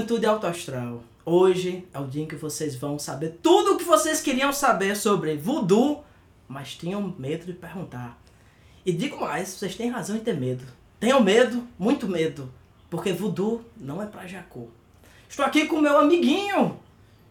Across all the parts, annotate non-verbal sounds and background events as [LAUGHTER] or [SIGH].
Juventude alto astral. Hoje é o dia em que vocês vão saber tudo o que vocês queriam saber sobre voodoo, mas tinham medo de perguntar. E digo mais, vocês têm razão em ter medo. Tenham medo, muito medo, porque voodoo não é pra Jacó. Estou aqui com meu amiguinho,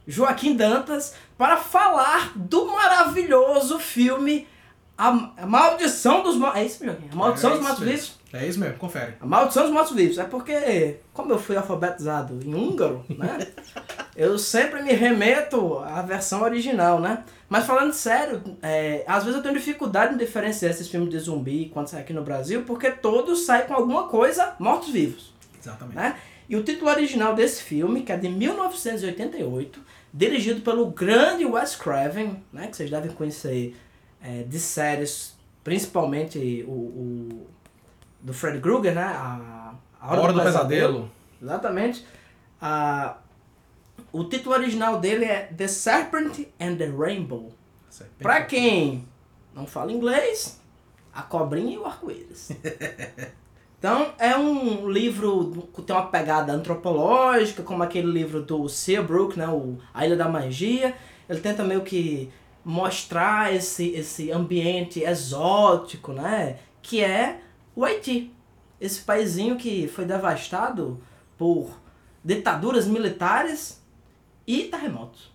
Joaquim Dantas, para falar do maravilhoso filme A Maldição dos Mortos. É isso, Joaquim? A Maldição É dos Mortos mesmo. Vivos? É isso mesmo, confere. A maldição dos mortos vivos. É porque, como eu fui alfabetizado em húngaro, né? [LAUGHS] eu sempre me remeto à versão original, né? Mas falando sério, é, às vezes eu tenho dificuldade em diferenciar esses filmes de zumbi quando sai aqui no Brasil, porque todos saem com alguma coisa mortos-vivos. Exatamente. Né? E o título original desse filme, que é de 1988, dirigido pelo grande Wes Craven, né? que vocês devem conhecer é, de séries, principalmente o, o do Fred Krueger, né? A, A Hora do Pesadelo. Exatamente. Ah, o título original dele é The Serpent and the Rainbow. Serpente. Pra quem não fala inglês, a cobrinha e o arco-íris. [LAUGHS] então, é um livro que tem uma pegada antropológica, como aquele livro do Seabrook, né, o A Ilha da Magia. Ele tenta meio que mostrar esse, esse ambiente exótico, né, que é o Haiti. Esse paísinho que foi devastado por ditaduras militares e terremotos.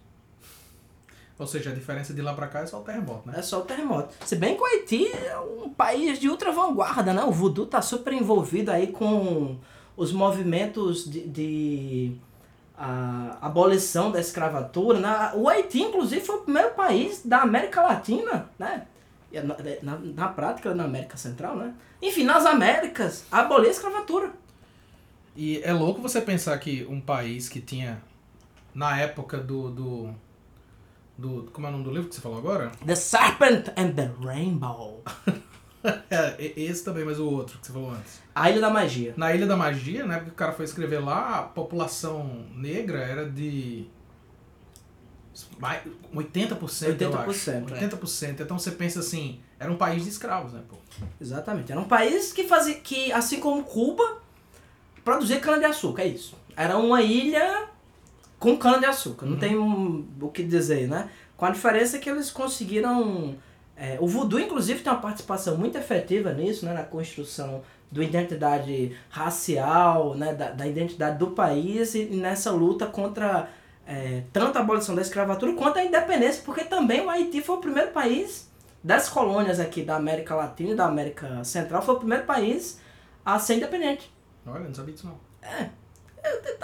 Ou seja, a diferença de lá pra cá é só o terremoto, né? É só o terremoto. Se bem que o Haiti é um país de ultra vanguarda, né? O voodoo tá super envolvido aí com os movimentos de, de a, abolição da escravatura. Né? O Haiti, inclusive, foi o primeiro país da América Latina, né? E Na, na, na prática, na América Central, né? Enfim, nas Américas, a abolir a escravatura. E é louco você pensar que um país que tinha, na época do. do, do como é o nome do livro que você falou agora? The Serpent and the Rainbow. [LAUGHS] É, esse também, mas o outro que você falou antes. A Ilha da Magia. Na Ilha da Magia, na época que o cara foi escrever lá, a população negra era de. Mais- 80%. eu acho. 80%, é. 80%. Então você pensa assim, era um país de escravos, né, pô? Exatamente. Era um país que fazia que, assim como Cuba, produzia cana-de-açúcar, é isso. Era uma ilha com cana-de-açúcar, não tem um- o que dizer, né? Com a diferença que eles conseguiram. é, o voodoo, inclusive, tem uma participação muito efetiva nisso, né? Na construção da identidade racial, né? Da, da identidade do país e nessa luta contra é, tanto a abolição da escravatura quanto a independência, porque também o Haiti foi o primeiro país das colônias aqui da América Latina e da América Central, foi o primeiro país a ser independente. Olha, não sabia disso não.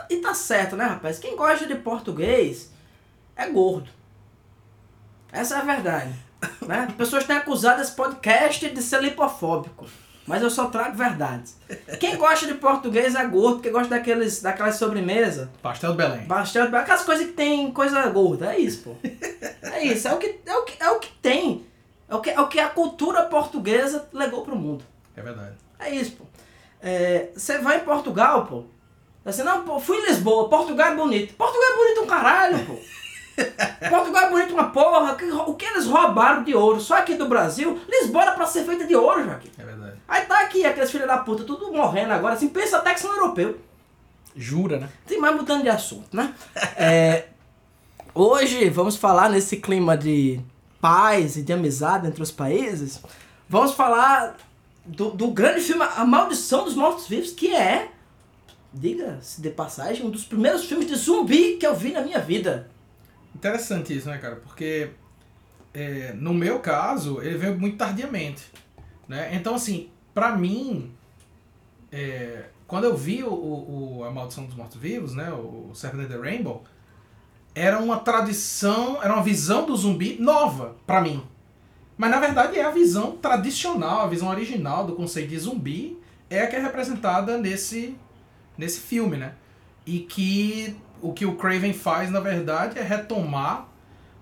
E tá certo, né, rapaz? Quem gosta de português é gordo. Essa é a verdade. Né? As pessoas têm acusado esse podcast de ser lipofóbico. Mas eu só trago verdades. Quem gosta de português é gordo, porque gosta daqueles, daquelas sobremesas. Pastel do Belém. Pastel, aquelas coisas que tem coisa gorda. É isso, pô. [LAUGHS] É isso. É o que, é o que, é o que tem. É o que, é o que a cultura portuguesa legou pro mundo. É verdade. É isso, pô. É, Você vai em Portugal, pô. Assim, não, pô, fui em Lisboa, Portugal é bonito. Portugal é bonito um caralho, pô. Portugal é bonito uma porra. Que- O que eles roubaram de ouro? Só aqui do Brasil, Lisboa era pra ser feita de ouro, Joaquim. É verdade. Aí tá aqui aqueles filhos da puta, tudo morrendo agora, assim, pensa até que são europeus. Jura, né? Tem mais mudando de assunto, né? [LAUGHS] É, hoje vamos falar nesse clima de paz e de amizade entre os países. Vamos falar do, do grande filme A Maldição dos Mortos-Vivos, que é, diga-se de passagem, um dos primeiros filmes de zumbi que eu vi na minha vida. Interessante isso, né, cara? Porque é, no meu caso, ele veio muito tardiamente. Né? Então, assim, pra mim, é, quando eu vi o, o, A Maldição dos Mortos-Vivos, né, o and the Rainbow, era uma tradição, era uma visão do zumbi nova pra mim. Mas na verdade é a visão tradicional, a visão original do conceito de zumbi é a que é representada nesse, nesse filme, né? E que o que o Craven faz, na verdade, é retomar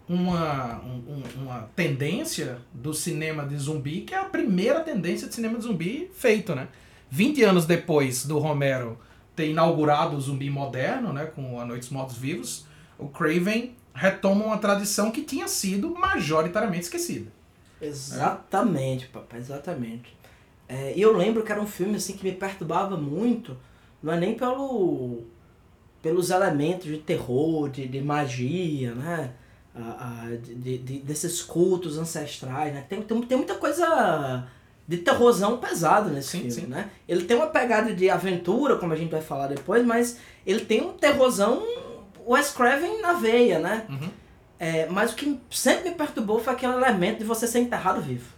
uma, um- um- uma tendência do cinema de zumbi, que é a primeira tendência de cinema de zumbi feito, né? 20 anos depois do Romero ter inaugurado o zumbi moderno, né, com A Noite dos Mortos Vivos, o Craven retoma uma tradição que tinha sido majoritariamente esquecida. Exatamente, papai, exatamente. É, E eu lembro que era um filme assim que me perturbava muito, não é nem pelo pelos elementos de terror, de, de magia, né? Ah, ah, de, de, desses cultos ancestrais, né? Tem, tem, tem muita coisa de terrorzão pesado nesse Sim, filme, sim. né? Ele tem uma pegada de aventura, como a gente vai falar depois, mas ele tem um terrorzão Wes Craven na veia, né? Uhum. É, mas o que sempre me perturbou foi aquele elemento de você ser enterrado vivo.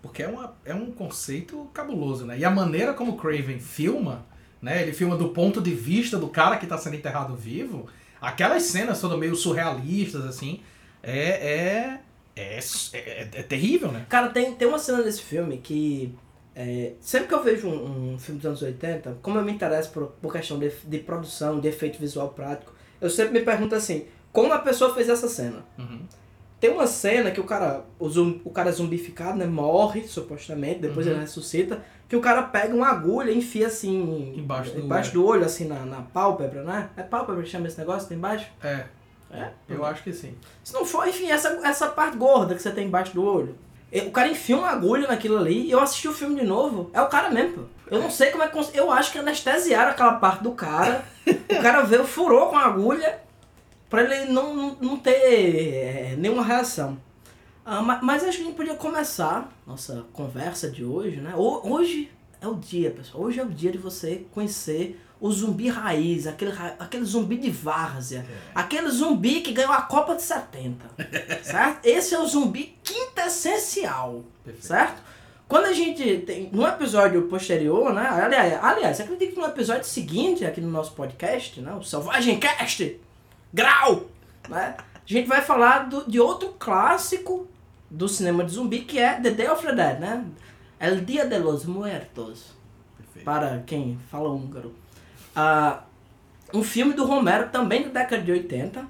Porque é, uma, é um conceito cabuloso, né? E a maneira como Craven filma, né? Ele filma do ponto de vista do cara que tá sendo enterrado vivo. Aquelas cenas todas meio surrealistas, assim, é, é, é, é, é terrível, né? Cara, tem, tem uma cena nesse filme que. é, sempre que eu vejo um, um filme dos anos 80, como eu me interesso por, por questão de, de produção, de efeito visual prático, eu sempre me pergunto assim: como a pessoa fez essa cena? Uhum. Tem uma cena que o cara, o, zum, o cara zumbificado, né? Morre, supostamente, depois Uhum. ele ressuscita, que o cara pega uma agulha e enfia assim. Embaixo do embaixo do olho, assim, na, na pálpebra, né? É pálpebra que chama esse negócio? Tem embaixo? É, É? eu acho que sim. Se não for, enfim, essa, essa parte gorda que você tem embaixo do olho. O cara enfia uma agulha naquilo ali e eu assisti o filme de novo. É o cara mesmo, pô. Eu não sei como é que. cons- Eu acho que anestesiaram aquela parte do cara. o cara veio, furou com a agulha pra ele não, não, não ter é, nenhuma reação. Ah, ma- mas, acho que a gente podia começar nossa conversa de hoje, né? Ho- Hoje é o dia, pessoal. Hoje é o dia de você conhecer o zumbi raiz, aquele, aquele zumbi de várzea. Aquele zumbi que ganhou a Copa de 70. [LAUGHS] certo? Esse é o zumbi quintessencial. Perfeito. Certo? Quando a gente tem. No episódio posterior, né? Aliás, aliás, acredito que no episódio seguinte aqui no nosso podcast, né? O Selvagem Cast, Grau, né? A gente vai falar do, de outro clássico do cinema de zumbi que é The Day of the Dead, né? El Dia de los Muertos Perfeito. para quem fala húngaro. Ah, um filme do Romero, também da década de 80,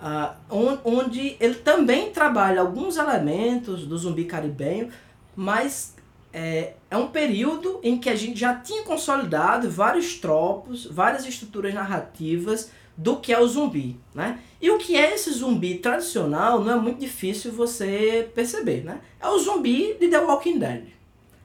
ah, on- onde ele também trabalha alguns elementos do zumbi caribenho, mas é, é um período em que a gente já tinha consolidado vários tropos, várias estruturas narrativas do que é o zumbi, né? E o que é esse zumbi tradicional não é muito difícil você perceber, né? É o zumbi de The Walking Dead.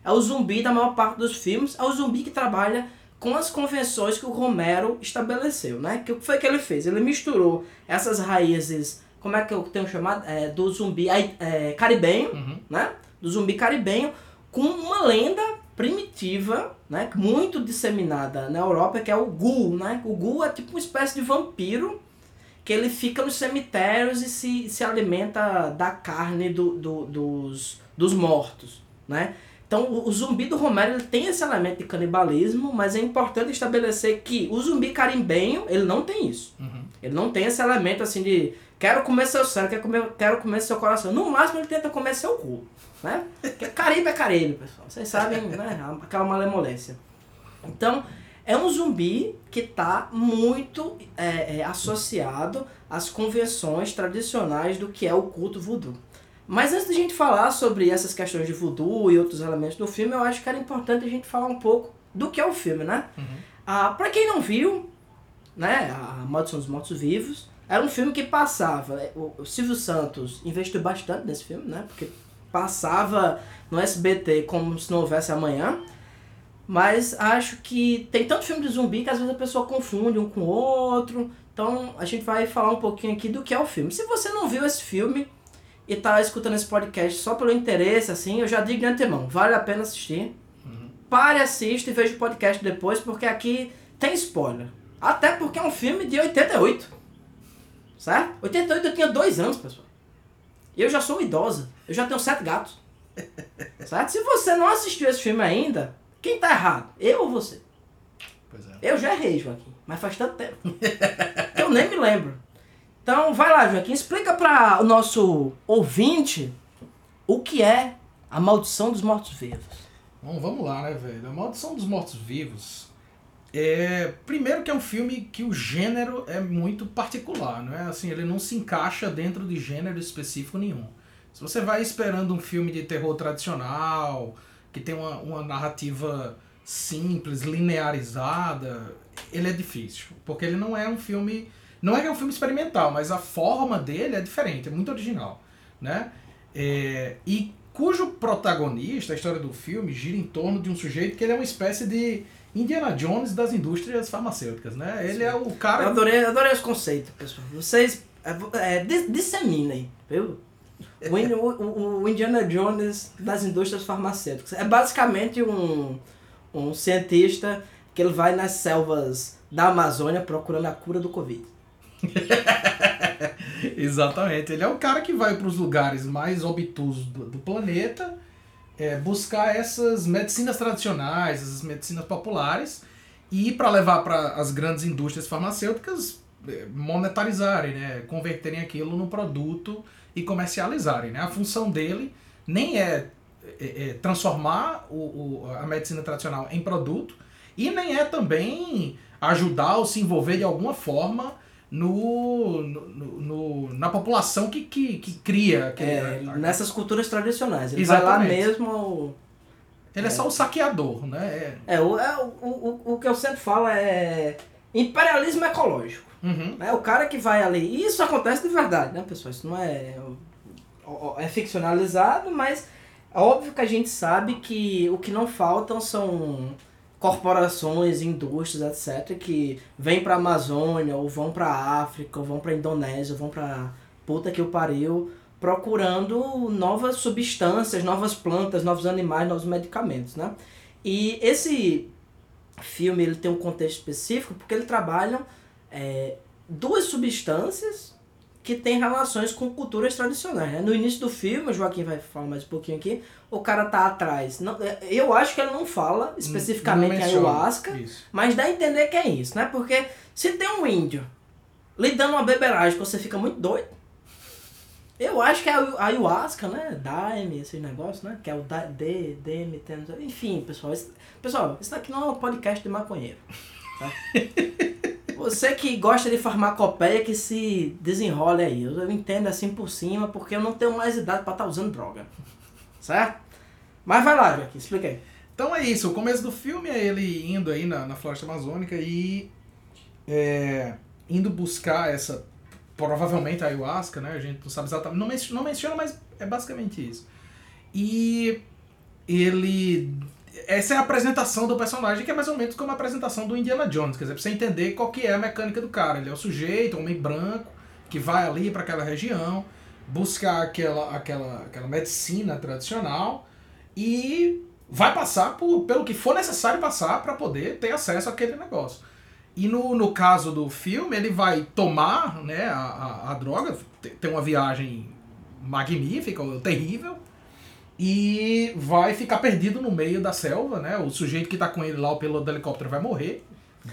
É o zumbi da maior parte dos filmes, é o zumbi que trabalha com as convenções que o Romero estabeleceu, né? Que o que foi que ele fez? Ele misturou essas raízes, como é que eu tenho chamado? É, do zumbi é, caribenho, Uhum. né? Do zumbi caribenho, com uma lenda primitiva, né? Muito disseminada na Europa, que é o ghoul, né? O ghoul é tipo uma espécie de vampiro que ele fica nos cemitérios e se, se alimenta da carne do, do- dos, dos mortos, né? Então o, o zumbi do Romero ele tem esse elemento de canibalismo, mas é importante estabelecer que o zumbi carimbenho ele não tem isso. Uhum. Ele não tem esse elemento assim de quero comer seu sangue, quero comer, quero comer seu coração. No máximo ele tenta comer seu cu, né? Porque Caribe é Caribe, pessoal. Vocês sabem, né? Aquela malemolência. Então, é um zumbi que está muito é, é, associado às convenções tradicionais do que é o culto voodoo. Mas antes de a gente falar sobre essas questões de voodoo e outros elementos do filme, eu acho que era importante a gente falar um pouco do que é o filme, né? Uhum. Ah, pra quem não viu, né, a Maldição dos Mortos Vivos, era um filme que passava. é, O, Silvio Santos investiu bastante nesse filme, né? Porque passava no SBT como se não houvesse amanhã. Mas acho que tem tanto filme de zumbi que às vezes a pessoa confunde um com o outro. Então a gente vai falar um pouquinho aqui do que é o filme. Se você não viu esse filme e tá escutando esse podcast só pelo interesse, assim, eu já digo de antemão, vale a pena assistir. Pare, assista e veja o podcast depois, porque aqui tem spoiler. Até porque é um filme de 88. Certo? 88 eu tinha dois anos, pessoal. E eu já sou idosa. Eu já tenho sete gatos. [LAUGHS] Certo? Se você não assistiu esse filme ainda, quem tá errado? Eu ou você? Pois é. Eu já errei, Joaquim, mas faz tanto tempo. que eu nem me lembro. Então, vai lá, Joaquim, explica para o nosso ouvinte o que é a maldição dos mortos-vivos. Bom, vamos lá, né, velho? A Maldição dos Mortos-Vivos é. Primeiro que é um filme que o gênero é muito particular, não é? Assim, ele não se encaixa dentro de gênero específico nenhum. Se você vai esperando um filme de terror tradicional, que tem uma, uma narrativa simples, linearizada, ele é difícil. Porque ele não é um filme. Não é que é um filme experimental, mas a forma dele é diferente, é muito original. Né? É, e cujo protagonista, a história do filme, gira em torno de um sujeito que ele é uma espécie de Indiana Jones das indústrias farmacêuticas, né? Ele é o cara. Eu adorei, adorei esse conceito, pessoal. Vocês é, é, disseminem, viu? O, o, o, Indiana Jones das indústrias farmacêuticas. É basicamente um, um cientista que ele vai nas selvas da Amazônia procurando a cura do Covid. [LAUGHS] Exatamente. Ele é o cara que vai para os lugares mais obtusos do, do planeta é, buscar essas medicinas tradicionais, essas medicinas populares, e para levar para as grandes indústrias farmacêuticas é, monetarizarem, né? converterem aquilo no produto e comercializarem. Né? A função dele nem é, é, é transformar o, o, a medicina tradicional em produto, e nem é também ajudar ou se envolver de alguma forma no, no, no, na população que, que, que cria. Aquele, é, nessas culturas tradicionais. Ele Exatamente. vai lá mesmo. Ele é, é só o saqueador, né? É, é, o, é o, o, o que eu sempre falo é imperialismo ecológico. Uhum. É o cara que vai ali. E isso acontece de verdade, né, pessoal? Isso não é. É ficcionalizado, mas é óbvio que a gente sabe que o que não faltam são corporações, indústrias, etc., que vêm para a Amazônia, ou vão para a África, ou vão para a Indonésia, ou vão para puta que o pariu, procurando novas substâncias, novas plantas, novos animais, novos medicamentos, né? E esse filme ele tem um contexto específico porque ele trabalha é, duas substâncias que tem relações com culturas tradicionais. Né? No início do filme, o Joaquim vai falar mais um pouquinho aqui, o cara tá atrás. Não, é, eu acho que ele não fala especificamente não ayahuasca, isso. mas dá a entender que é isso, né? Porque se tem um índio lhe dando uma beberagem que você fica muito doido, eu acho que é a ayahuasca, né? Daime, esse negócio, né? Que é o D, DMT, enfim, pessoal. Pessoal, isso daqui não é um podcast de maconheiro. Tá? [LAUGHS] Você que gosta de farmacopeia, que se desenrole aí. Eu entendo assim por cima, porque eu não tenho mais idade para estar tá usando droga. Certo? Mas vai lá, Joaquim, explica aí. Então é isso, o começo do filme é ele indo aí na, na floresta amazônica e é, indo buscar essa, provavelmente a ayahuasca, né? A gente não sabe exatamente, não não menciona, mas é basicamente isso. E ele essa é a apresentação do personagem, que é mais ou menos como a apresentação do Indiana Jones. Quer dizer, pra você entender qual que é a mecânica do cara. Ele é o sujeito, homem branco, que vai ali para aquela região, buscar aquela, aquela, aquela medicina tradicional e vai passar por, pelo que for necessário passar para poder ter acesso àquele negócio. E no, no caso do filme, ele vai tomar né, a, a, a droga, tem uma viagem magnífica, terrível, e vai ficar perdido no meio da selva, né? O sujeito que tá com ele lá, o piloto do helicóptero, vai morrer.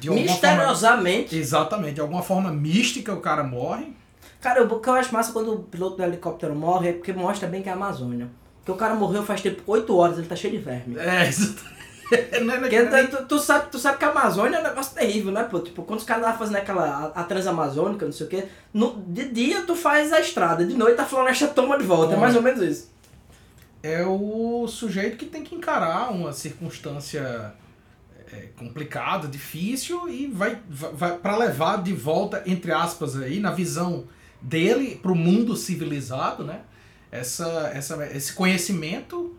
Misteriosamente. Forma, exatamente, de alguma forma mística o cara morre. Cara, o que eu acho massa quando o piloto do helicóptero morre é porque mostra bem que é a Amazônia. Porque o cara morreu faz tipo 8 horas, ele tá cheio de verme. É, [LAUGHS] exatamente. não, nem... tu, tu, sabe, tu sabe que a Amazônia é um negócio terrível, né, pô? Tipo, quando os caras estavam fazendo aquela a, a transamazônica, não sei o quê, no, de dia tu faz a estrada, de noite a floresta toma de volta. É mais ou menos isso é o sujeito que tem que encarar uma circunstância é, complicada, difícil e vai, vai para levar de volta entre aspas aí na visão dele para o mundo civilizado, né? Essa, essa, esse conhecimento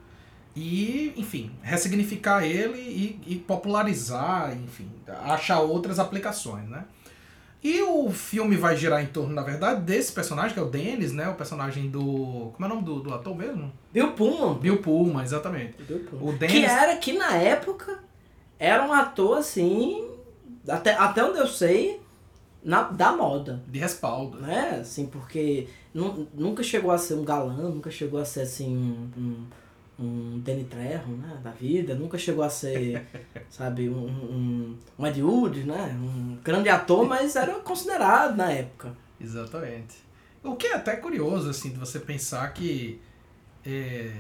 e, enfim, ressignificar ele e, e popularizar, enfim, achar outras aplicações, né? E o filme vai girar em torno, na verdade, desse personagem, que é o Dennis, né? O personagem do. Como é o nome do, do ator mesmo? Bill Pullman. Bill Pullman, exatamente. Bill Pullman. O Dennis... Que era, que na época, era um ator assim. Até, até onde eu sei, na, da moda. De respaldo. Né? Assim, porque nunca chegou a ser um galã, nunca chegou a ser assim um, um um Danny Trejo, né, da vida, nunca chegou a ser, [LAUGHS] sabe, um, um, um Ed Wood, né, um grande ator, mas era considerado na época. Exatamente. O que é até curioso, assim, de você pensar que é,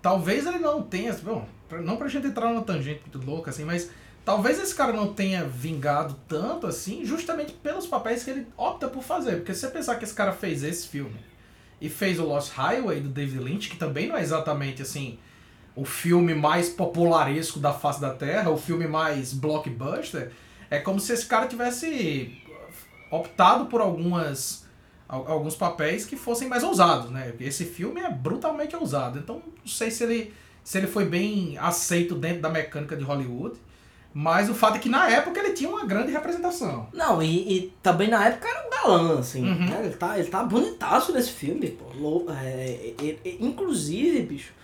talvez ele não tenha, bom, não pra gente entrar numa tangente muito louca, assim, mas talvez esse cara não tenha vingado tanto, assim, justamente pelos papéis que ele opta por fazer, porque se você pensar que esse cara fez esse filme, e fez o Lost Highway do David Lynch, que também não é exatamente assim o filme mais popularesco da face da Terra, o filme mais blockbuster. É como se esse cara tivesse optado por algumas alguns papéis que fossem mais ousados, né? Esse filme é brutalmente ousado. Então, não sei se ele se ele foi bem aceito dentro da mecânica de Hollywood, Mas o fato é que na época ele tinha uma grande representação. Não, e, e também na época era um galã, assim. Uhum. né? Ele, tá, ele tá bonitaço nesse filme, pô. Lou- é, e- e- inclusive, bicho,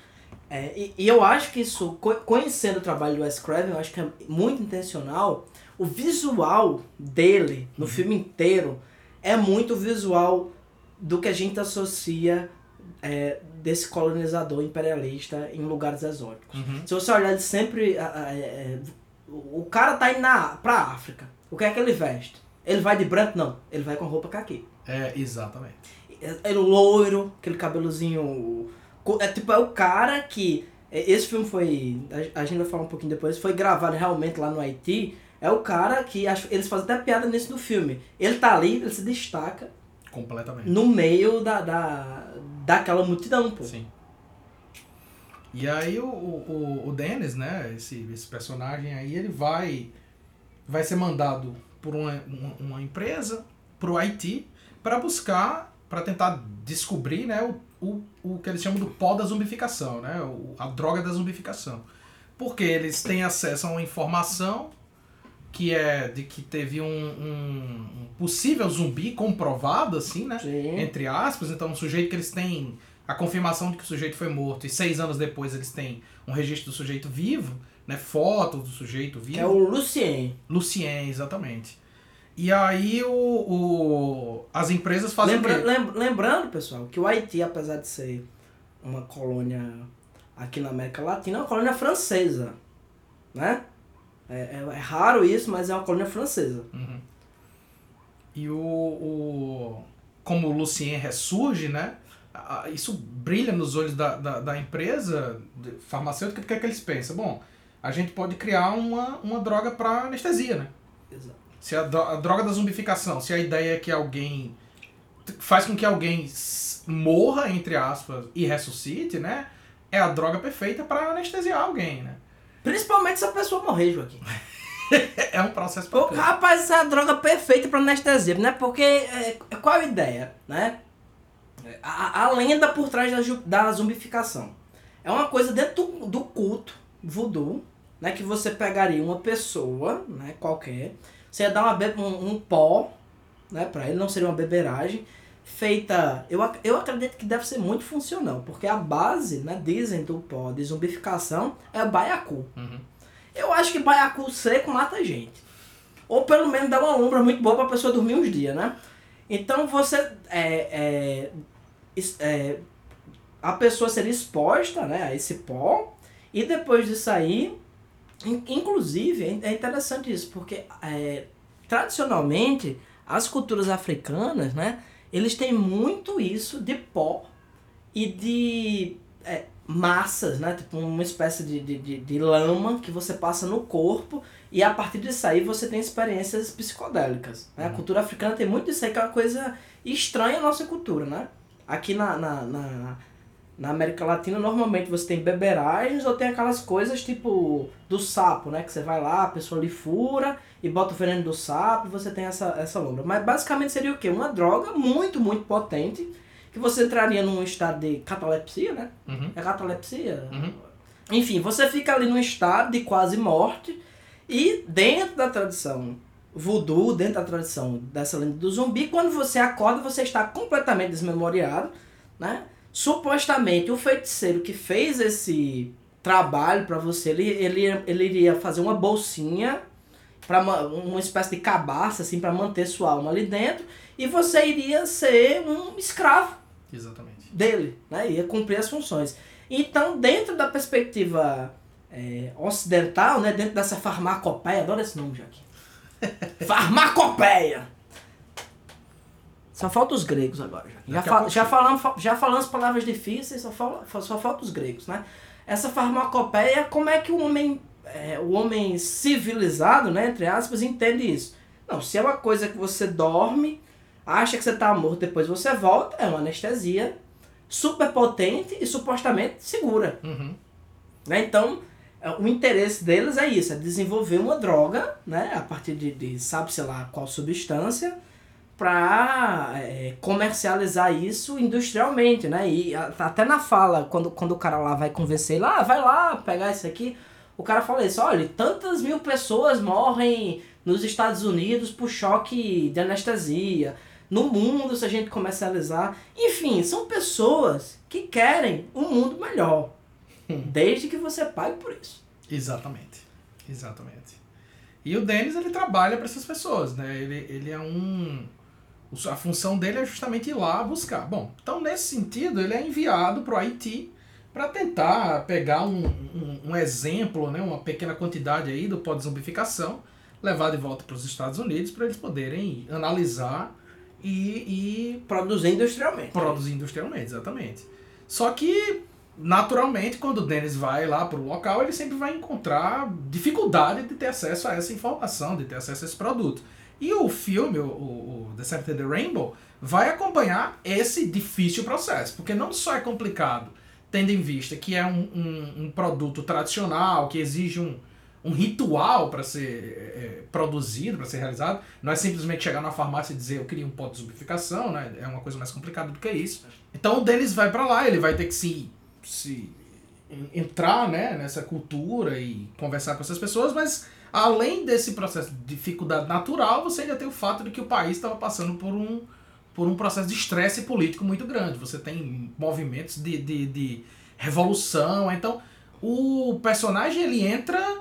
é, e, e eu acho que isso, co- conhecendo o trabalho do Wes Craven, eu acho que é muito intencional. O visual dele, no filme inteiro, é muito visual do que a gente associa é, desse colonizador imperialista em lugares exóticos. Se você olhar, ele sempre. a- é, o cara tá indo na, pra África. O que é que ele veste? Ele vai de branco? Não. Ele vai com roupa caqui. É, exatamente. É, é loiro, aquele cabelozinho. É tipo, é o cara que. é, Esse filme foi. A, gente vai falar um pouquinho depois. Foi gravado realmente lá no Haiti. É o cara que. Eles fazem até piada nisso no filme. Ele tá ali, ele se destaca Completamente. no meio da, da, daquela multidão, pô. Sim. E aí o, o, o Dennis, né, esse, esse personagem aí, ele vai vai ser mandado por uma, uma, uma empresa pro Haiti para buscar, para tentar descobrir, né, o, o, o que eles chamam do pó da zumbificação, né, o, a droga da zumbificação. Porque eles têm acesso a uma informação que é de que teve um, um, um possível zumbi comprovado, assim, né? Sim. entre aspas, então um sujeito que eles têm a confirmação de que o sujeito foi morto e seis anos depois eles têm um registro do sujeito vivo, né, foto do sujeito vivo. É o Lucien. Lucien, exatamente. E aí o, o as empresas fazem Lembra- lembrando, pessoal, que o Haiti, apesar de ser uma colônia aqui na América Latina, é uma colônia francesa, né? É, é- é raro isso, mas é uma colônia francesa. Uhum. E o, o como o Lucien ressurge, né? Isso brilha nos olhos da, da, da empresa farmacêutica, porque é que eles pensam? Bom, a gente pode criar uma, uma droga para anestesia, né? Exato. Se a, a droga da zumbificação, se a ideia é que alguém faz com que alguém morra, entre aspas, e ressuscite, né? É a droga perfeita para anestesiar alguém, né? Principalmente se a pessoa morrer, Joaquim. [LAUGHS] É um processo bacana. rapaz, essa é a droga perfeita pra anestesia, né? Porque, é, qual a ideia, né? A, a lenda por trás da, da zumbificação. É uma coisa dentro do, do culto voodoo, né? Que você pegaria uma pessoa, né? Qualquer, você ia dar uma be- um, um pó, né? Pra ele, não seria uma beberagem, feita... Eu, eu acredito que deve ser muito funcional, porque a base, né? Dizem do pó de zumbificação é o baiacu. Uhum. Eu acho que baiacu seco mata gente. Ou pelo menos dá uma lombra muito boa pra pessoa dormir uns dias, né? Então você. É, é, é, a pessoa seria exposta né, a esse pó. E depois disso aí. in- Inclusive, é é interessante isso, porque é, tradicionalmente as culturas africanas, né? Eles têm muito isso de pó e de é, massas, né? Tipo uma espécie de, de, de, de lama que você passa no corpo e a partir disso aí você tem experiências psicodélicas. Né? A cultura africana tem muito isso aí que é uma coisa estranha à nossa cultura, né? Aqui na, na, na, na América Latina normalmente você tem beberagens ou tem aquelas coisas tipo do sapo, né? Que você vai lá, a pessoa lhe fura e bota o veneno do sapo e você tem essa, essa lombra. Mas basicamente seria o quê? Uma droga muito, muito potente que você entraria num estado de catalepsia, né? Uhum. É catalepsia? Uhum. Enfim, você fica ali num estado de quase morte e dentro da tradição voodoo, dentro da tradição dessa lenda do zumbi, quando você acorda, você está completamente desmemoriado, né? Supostamente o feiticeiro que fez esse trabalho para você, ele, ele, ele iria fazer uma bolsinha para uma espécie de cabaça assim para manter sua alma ali dentro e você iria ser um escravo Exatamente. dele, né? Ia cumprir as funções. Então, dentro da perspectiva é, ocidental, né? Dentro dessa farmacopeia, adoro esse nome, Joaquim. [LAUGHS] farmacopeia! Só falta os gregos agora. Já, Daqui a fa pouco já, falamos, já falamos palavras difíceis, só, fala, só falta os gregos, né? Essa farmacopeia, como é que o homem, é, o homem civilizado, né, entre aspas, entende isso? Não, se é uma coisa que você dorme, acha que você tá morto, depois você volta, é uma anestesia super potente e supostamente segura. Uhum. Né? Então, o interesse deles é isso, é desenvolver uma droga, né, a partir de, de sabe-se lá qual substância, para comercializar isso industrialmente, né? E até na fala, quando, quando o cara lá vai convencer ele, ah, vai lá pegar isso aqui, o cara fala isso, olha, tantas mil pessoas morrem nos Estados Unidos por choque de anestesia. No mundo, se a gente comercializar. Enfim, são pessoas que querem um mundo melhor. Desde que você pague por isso. Exatamente. Exatamente. E o Denis, ele trabalha para essas pessoas, né? Ele, ele é um... A função dele é justamente ir lá buscar. Bom, então nesse sentido, ele é enviado para o Haiti para tentar pegar um, um, um, exemplo, né, uma pequena quantidade aí do pó de zumbificação, levar de volta para os Estados Unidos para eles poderem analisar e, e produzir industrialmente. Produzir industrialmente, exatamente. Só que naturalmente, quando o Dennis vai lá para o local, ele sempre vai encontrar dificuldade de ter acesso a essa informação, de ter acesso a esse produto. E o filme, o, o, o The Seventh the Rainbow, vai acompanhar esse difícil processo, porque não só é complicado, tendo em vista que é um, um, um produto tradicional, que exige um, um ritual para ser é, produzido, para ser realizado. Não é simplesmente chegar na farmácia e dizer eu queria um pote de zumbificação, né? É uma coisa mais complicada do que isso. Então o Denis vai para lá, ele vai ter que se se entrar né, nessa cultura e conversar com essas pessoas, mas além desse processo de dificuldade natural, você ainda tem o fato de que o país estava passando por um, por um processo de estresse político muito grande. Você tem movimentos de, de, de revolução. Então, o personagem ele entra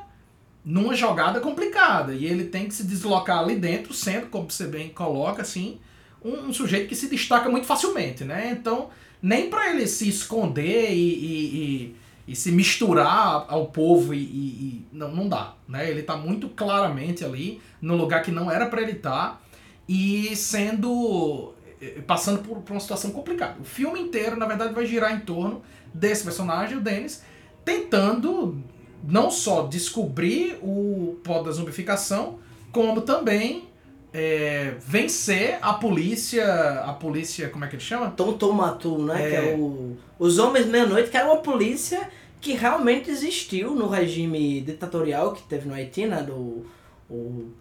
numa jogada complicada e ele tem que se deslocar ali dentro, sendo, como você bem coloca, assim, um, um sujeito que se destaca muito facilmente, né? Então, nem para ele se esconder e, e, e, e, se misturar ao povo e, não, não dá, né? Ele tá muito claramente ali no lugar que não era para ele estar tá, e sendo eh, passando por, por, uma situação complicada. O filme inteiro, na verdade, vai girar em torno desse personagem, o Dennis, tentando não só descobrir o pó da zumbificação, como também é, vencer a polícia. A polícia, como é que ele chama? Tontomatu, né? É... Que é o. Os Homens Meia-Noite, que era uma polícia que realmente existiu no regime ditatorial que teve no Haiti, né? Do. O,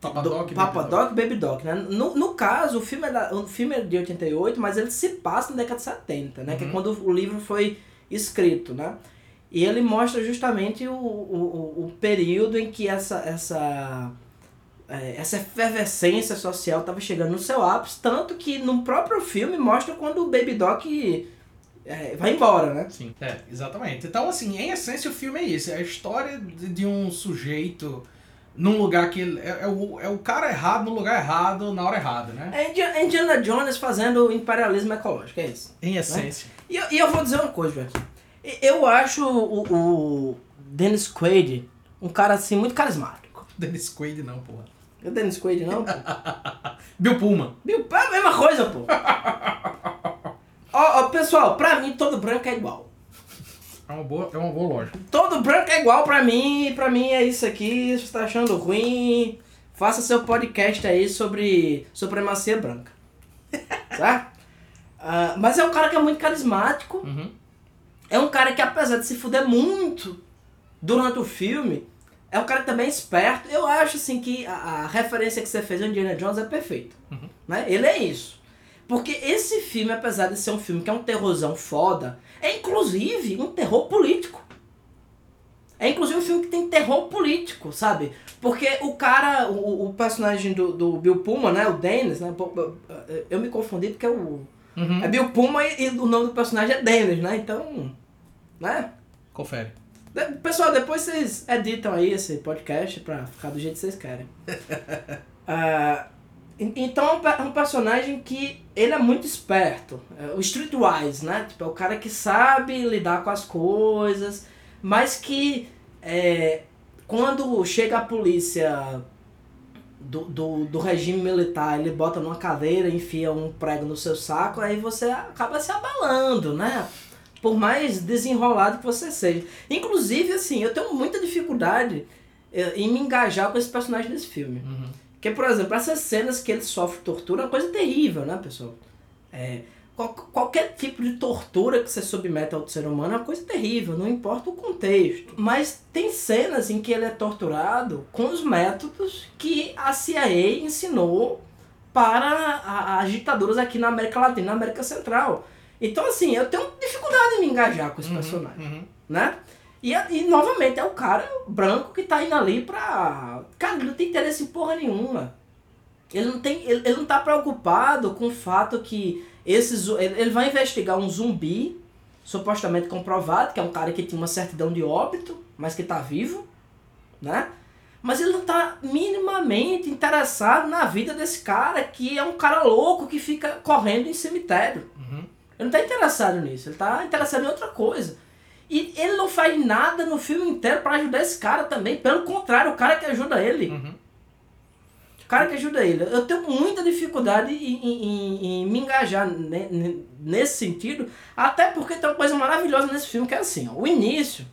Papadoc, Papa Doc, Baby Doc, né? No, no caso, o filme, é da, o filme é de 88, mas ele se passa na década de 70, né? Uhum. Que é uhum. quando o livro foi escrito, né? E ele mostra justamente o, o, o período em que essa, essa essa efervescência social estava chegando no seu ápice, tanto que no próprio filme mostra quando o Baby Doc é, vai embora, né? Sim, é, exatamente. Então, assim, em essência o filme é isso, é a história de, um sujeito num lugar que é, é, o, é o cara errado no lugar errado na hora errada, né? É Indiana Jones fazendo imperialismo ecológico, é isso. Em né? essência. Né? E, eu, e eu vou dizer uma coisa, velho. Eu acho o, o Dennis Quaid um cara assim muito carismático. Dennis Quaid não, porra. É o Dennis Quaid, não? [LAUGHS] Bill Pullman. Bill é a mesma coisa, pô. [LAUGHS] ó, ó, pessoal, pra mim todo branco é igual. É uma boa, é uma boa loja. Todo branco é igual pra mim, pra mim é isso aqui, se você tá achando ruim, faça seu podcast aí sobre supremacia branca. [LAUGHS] Tá? Uh, mas é um cara que é muito carismático. Uhum. É um cara que apesar de se fuder muito durante o filme, é um cara também esperto. Eu acho assim que a, a referência que você fez ao Indiana Jones é perfeita. Uhum. Né? Ele é isso. Porque esse filme, apesar de ser um filme que é um terrorzão foda, é inclusive um terror político. É inclusive um filme que tem terror político, sabe? Porque o cara, o, o personagem do, do Bill Pullman, né? O Dennis, né? Eu me confundi porque é o. Uhum. É Bill Pullman e, e o nome do personagem é Dennis, né? Então. Né? Confere. Pessoal, depois vocês editam aí esse podcast pra ficar do jeito que vocês querem. [LAUGHS] uh, então é um personagem que ele é muito esperto. É o streetwise, né? Tipo, é o cara que sabe lidar com as coisas, mas que é, quando chega a polícia do, do, do regime militar, ele bota numa cadeira, enfia um prego no seu saco, aí você acaba se abalando, né? Por mais desenrolado que você seja. Inclusive, assim, eu tenho muita dificuldade eh, em me engajar com esse personagem desse filme. Uhum. Que, por exemplo, essas cenas que ele sofre tortura é uma coisa terrível, né, pessoal? É, qual, qualquer tipo de tortura que você submete ao ser humano é uma coisa terrível, não importa o contexto. Mas tem cenas em que ele é torturado com os métodos que a CIA ensinou para as ditaduras aqui na América Latina, na América Central. Então, assim, eu tenho dificuldade em me engajar com esse uhum, personagem, uhum. né? E, e novamente é o cara branco que tá indo ali pra. Cara, ele não tem interesse em porra nenhuma. Ele não, tem, ele, ele não tá preocupado com o fato que esses, ele, ele vai investigar um zumbi, supostamente comprovado, que é um cara que tinha uma certidão de óbito, mas que tá vivo, né? Mas ele não tá minimamente interessado na vida desse cara, que é um cara louco que fica correndo em cemitério. Ele não tá interessado nisso, ele tá interessado em outra coisa. E ele não faz nada no filme inteiro para ajudar esse cara também. Pelo contrário, o cara que ajuda ele. Uhum. O cara que ajuda ele. Eu tenho muita dificuldade em, em, em me engajar nesse sentido. Até porque tem uma coisa maravilhosa nesse filme que é assim, ó, o início,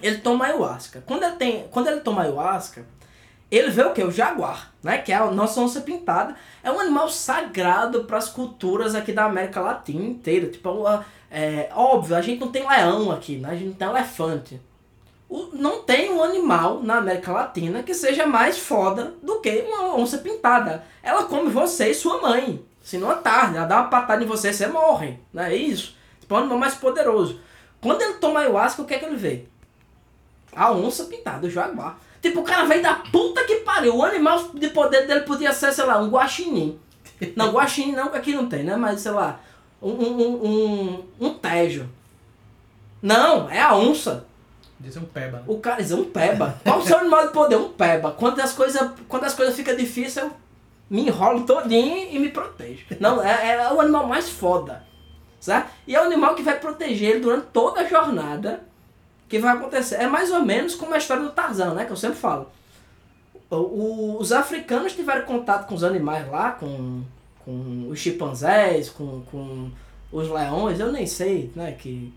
ele toma ayahuasca. Quando ele, tem, quando ele toma ayahuasca, ele vê o que? O jaguar, né? Que é a nossa onça pintada. É um animal sagrado para as culturas aqui da América Latina inteira. Tipo, é, óbvio, a gente não tem leão aqui, né? A gente não tem elefante. O, não tem um animal na América Latina que seja mais foda do que uma onça pintada. Ela come você e sua mãe. Se não é tarde, ela dá uma patada em você, você morre. Não é isso? Tipo, é um animal mais poderoso. Quando ele toma ayahuasca, o que é que ele vê? A onça pintada, o jaguar. Tipo, o cara veio da puta que pariu. O animal de poder dele podia ser, sei lá, um guaxinim. Não, guaxinim não, aqui não tem, né? Mas, sei lá, um, um, um, um tejo. Não, é a onça. Diz um peba. Né? O cara diz um peba. Qual o seu animal de poder? Um peba. Quando as coisas, quando as coisas ficam difíceis, eu me enrolo todinho e me protejo. Não, é, é o animal mais foda. Certo? E é o animal que vai proteger ele durante toda a jornada que vai acontecer. É mais ou menos como a história do Tarzan, né? Que eu sempre falo. O, os africanos tiveram contato com os animais lá, com, com os chimpanzés, com, com os leões, eu nem sei, né? Que,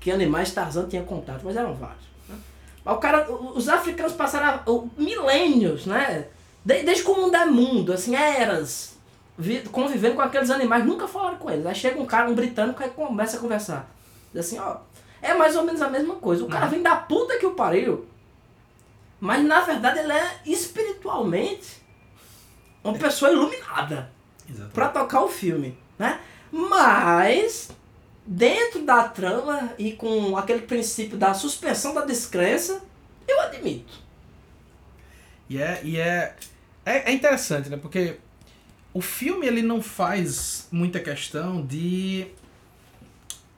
que animais Tarzan tinha contato, mas eram vários. Né? O cara, os africanos passaram milênios, né? Desde que o mundo é mundo, assim, eras, convivendo com aqueles animais, nunca falaram com eles. Aí chega um cara, um britânico, aí começa a conversar. Diz assim, ó, é mais ou menos a mesma coisa. O cara uhum. vem da puta que o pariu. Mas na verdade ele é espiritualmente uma pessoa iluminada para tocar o filme, né? Mas dentro da trama e com aquele princípio da suspensão da descrença, eu admito. E é, e é, é, é interessante, né? Porque o filme ele não faz muita questão de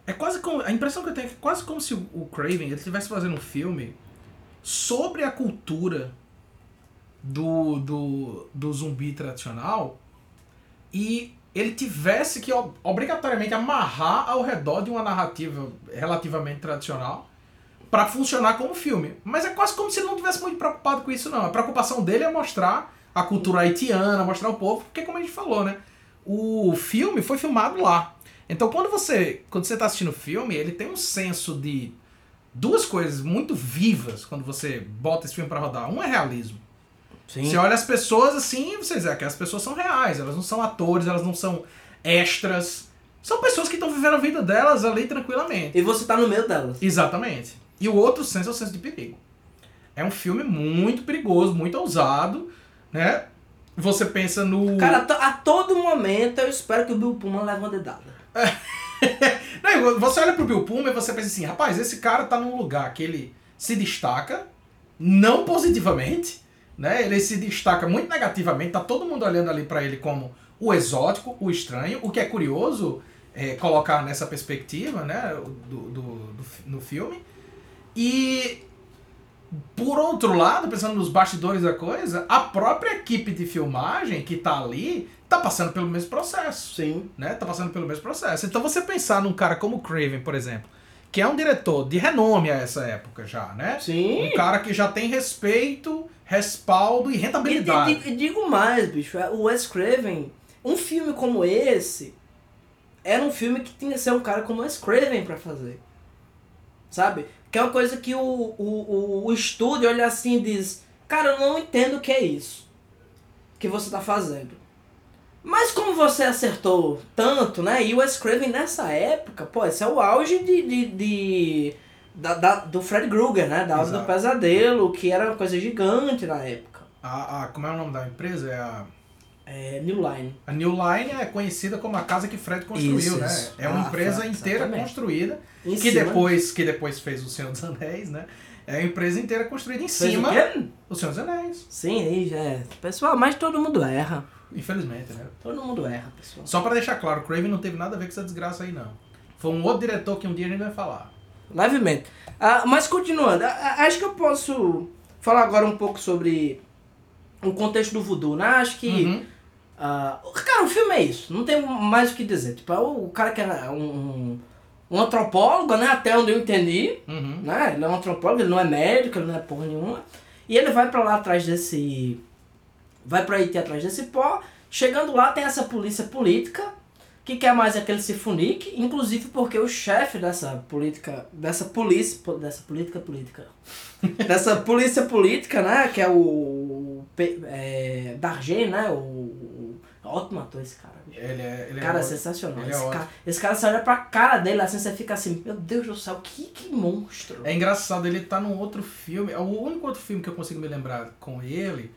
é quase como. A impressão que eu tenho é que é quase como se o Craven estivesse fazendo um filme sobre a cultura do, do, do zumbi tradicional e ele tivesse que obrigatoriamente amarrar ao redor de uma narrativa relativamente tradicional para funcionar como filme. Mas é quase como se ele não tivesse muito preocupado com isso, não. A preocupação dele é mostrar a cultura haitiana, mostrar o povo, porque como a gente falou, né? O filme foi filmado lá. Então quando você quando você está assistindo o filme, ele tem um senso de duas coisas muito vivas quando você bota esse filme para rodar. Um é realismo. Sim. Você olha as pessoas assim, você diz é, que as pessoas são reais, elas não são atores, elas não são extras. São pessoas que estão vivendo a vida delas ali tranquilamente. E você tá no meio delas. Exatamente. E o outro senso é o senso de perigo. É um filme muito perigoso, muito ousado, né? Você pensa no. Cara, a todo momento eu espero que o Bill Pullman leve uma dedada. [LAUGHS] Não, você olha pro Bill Pullman e você pensa assim, rapaz, esse cara tá num lugar que ele se destaca, não positivamente, né? Ele se destaca muito negativamente, tá todo mundo olhando ali para ele como o exótico, o estranho, o que é curioso é, colocar nessa perspectiva, né, do, do, do, no filme. E por outro lado, pensando nos bastidores da coisa, a própria equipe de filmagem que tá ali tá passando pelo mesmo processo. Sim. Né? Tá passando pelo mesmo processo. Então você pensar num cara como Craven, por exemplo, que é um diretor de renome a essa época já, né? Sim. Um cara que já tem respeito, respaldo e rentabilidade. E, e, e digo mais, bicho, é, o Wes Craven, um filme como esse, era um filme que tinha que ser um cara como Wes Craven pra fazer. Sabe? Que é uma coisa que o, o, o, estúdio olha assim e diz: Cara, eu não entendo o que é isso que você tá fazendo. Mas como você acertou tanto, né? E o Wes Craven nessa época, pô, esse é o auge de. de, de da, da, do Fred Krueger, né? Da Hora do Pesadelo, que era uma coisa gigante na época. A, a, como é o nome da empresa? É a. É, New Line. A New Line é conhecida como a casa que Fred construiu, Isso, né? isso. É uma Ah, empresa inteira exatamente. construída, Em que cima. depois, que depois fez o Senhor dos Anéis, né? É a empresa inteira construída em Fez cima do Senhor dos Anéis. Sim, aí já é. Pessoal, mas todo mundo erra. Infelizmente, né? Todo mundo erra, pessoal. Só pra deixar claro, o Craven não teve nada a ver com essa desgraça aí, não. Foi um outro diretor que um dia a gente vai falar. Levemente. Ah, mas continuando, acho que eu posso falar agora um pouco sobre o contexto do voodoo, né? Acho que. Uhum. Ah, cara, o filme é isso. Não tem mais o que dizer. Tipo, é o cara que é um, um, um antropólogo, né? Até onde eu entendi. Uhum. né? Ele é um antropólogo, ele não é médico, ele não é porra nenhuma. E ele vai pra lá atrás desse. Vai pra Haiti atrás desse pó. Chegando lá tem essa polícia política que quer mais aquele Sifunique, inclusive porque o chefe dessa política. dessa polícia. po- dessa política política. [LAUGHS] dessa polícia política, né? Que é o. É, né? O, o. Ótimo ator esse cara. bicho. Ele é. Ele Cara, é sensacional. ele é esse, ótimo. cara, esse cara, você olha pra cara dele assim, você fica assim, meu Deus do céu, que, que monstro. É engraçado, ele tá num outro filme. É o único outro filme que eu consigo me lembrar com ele.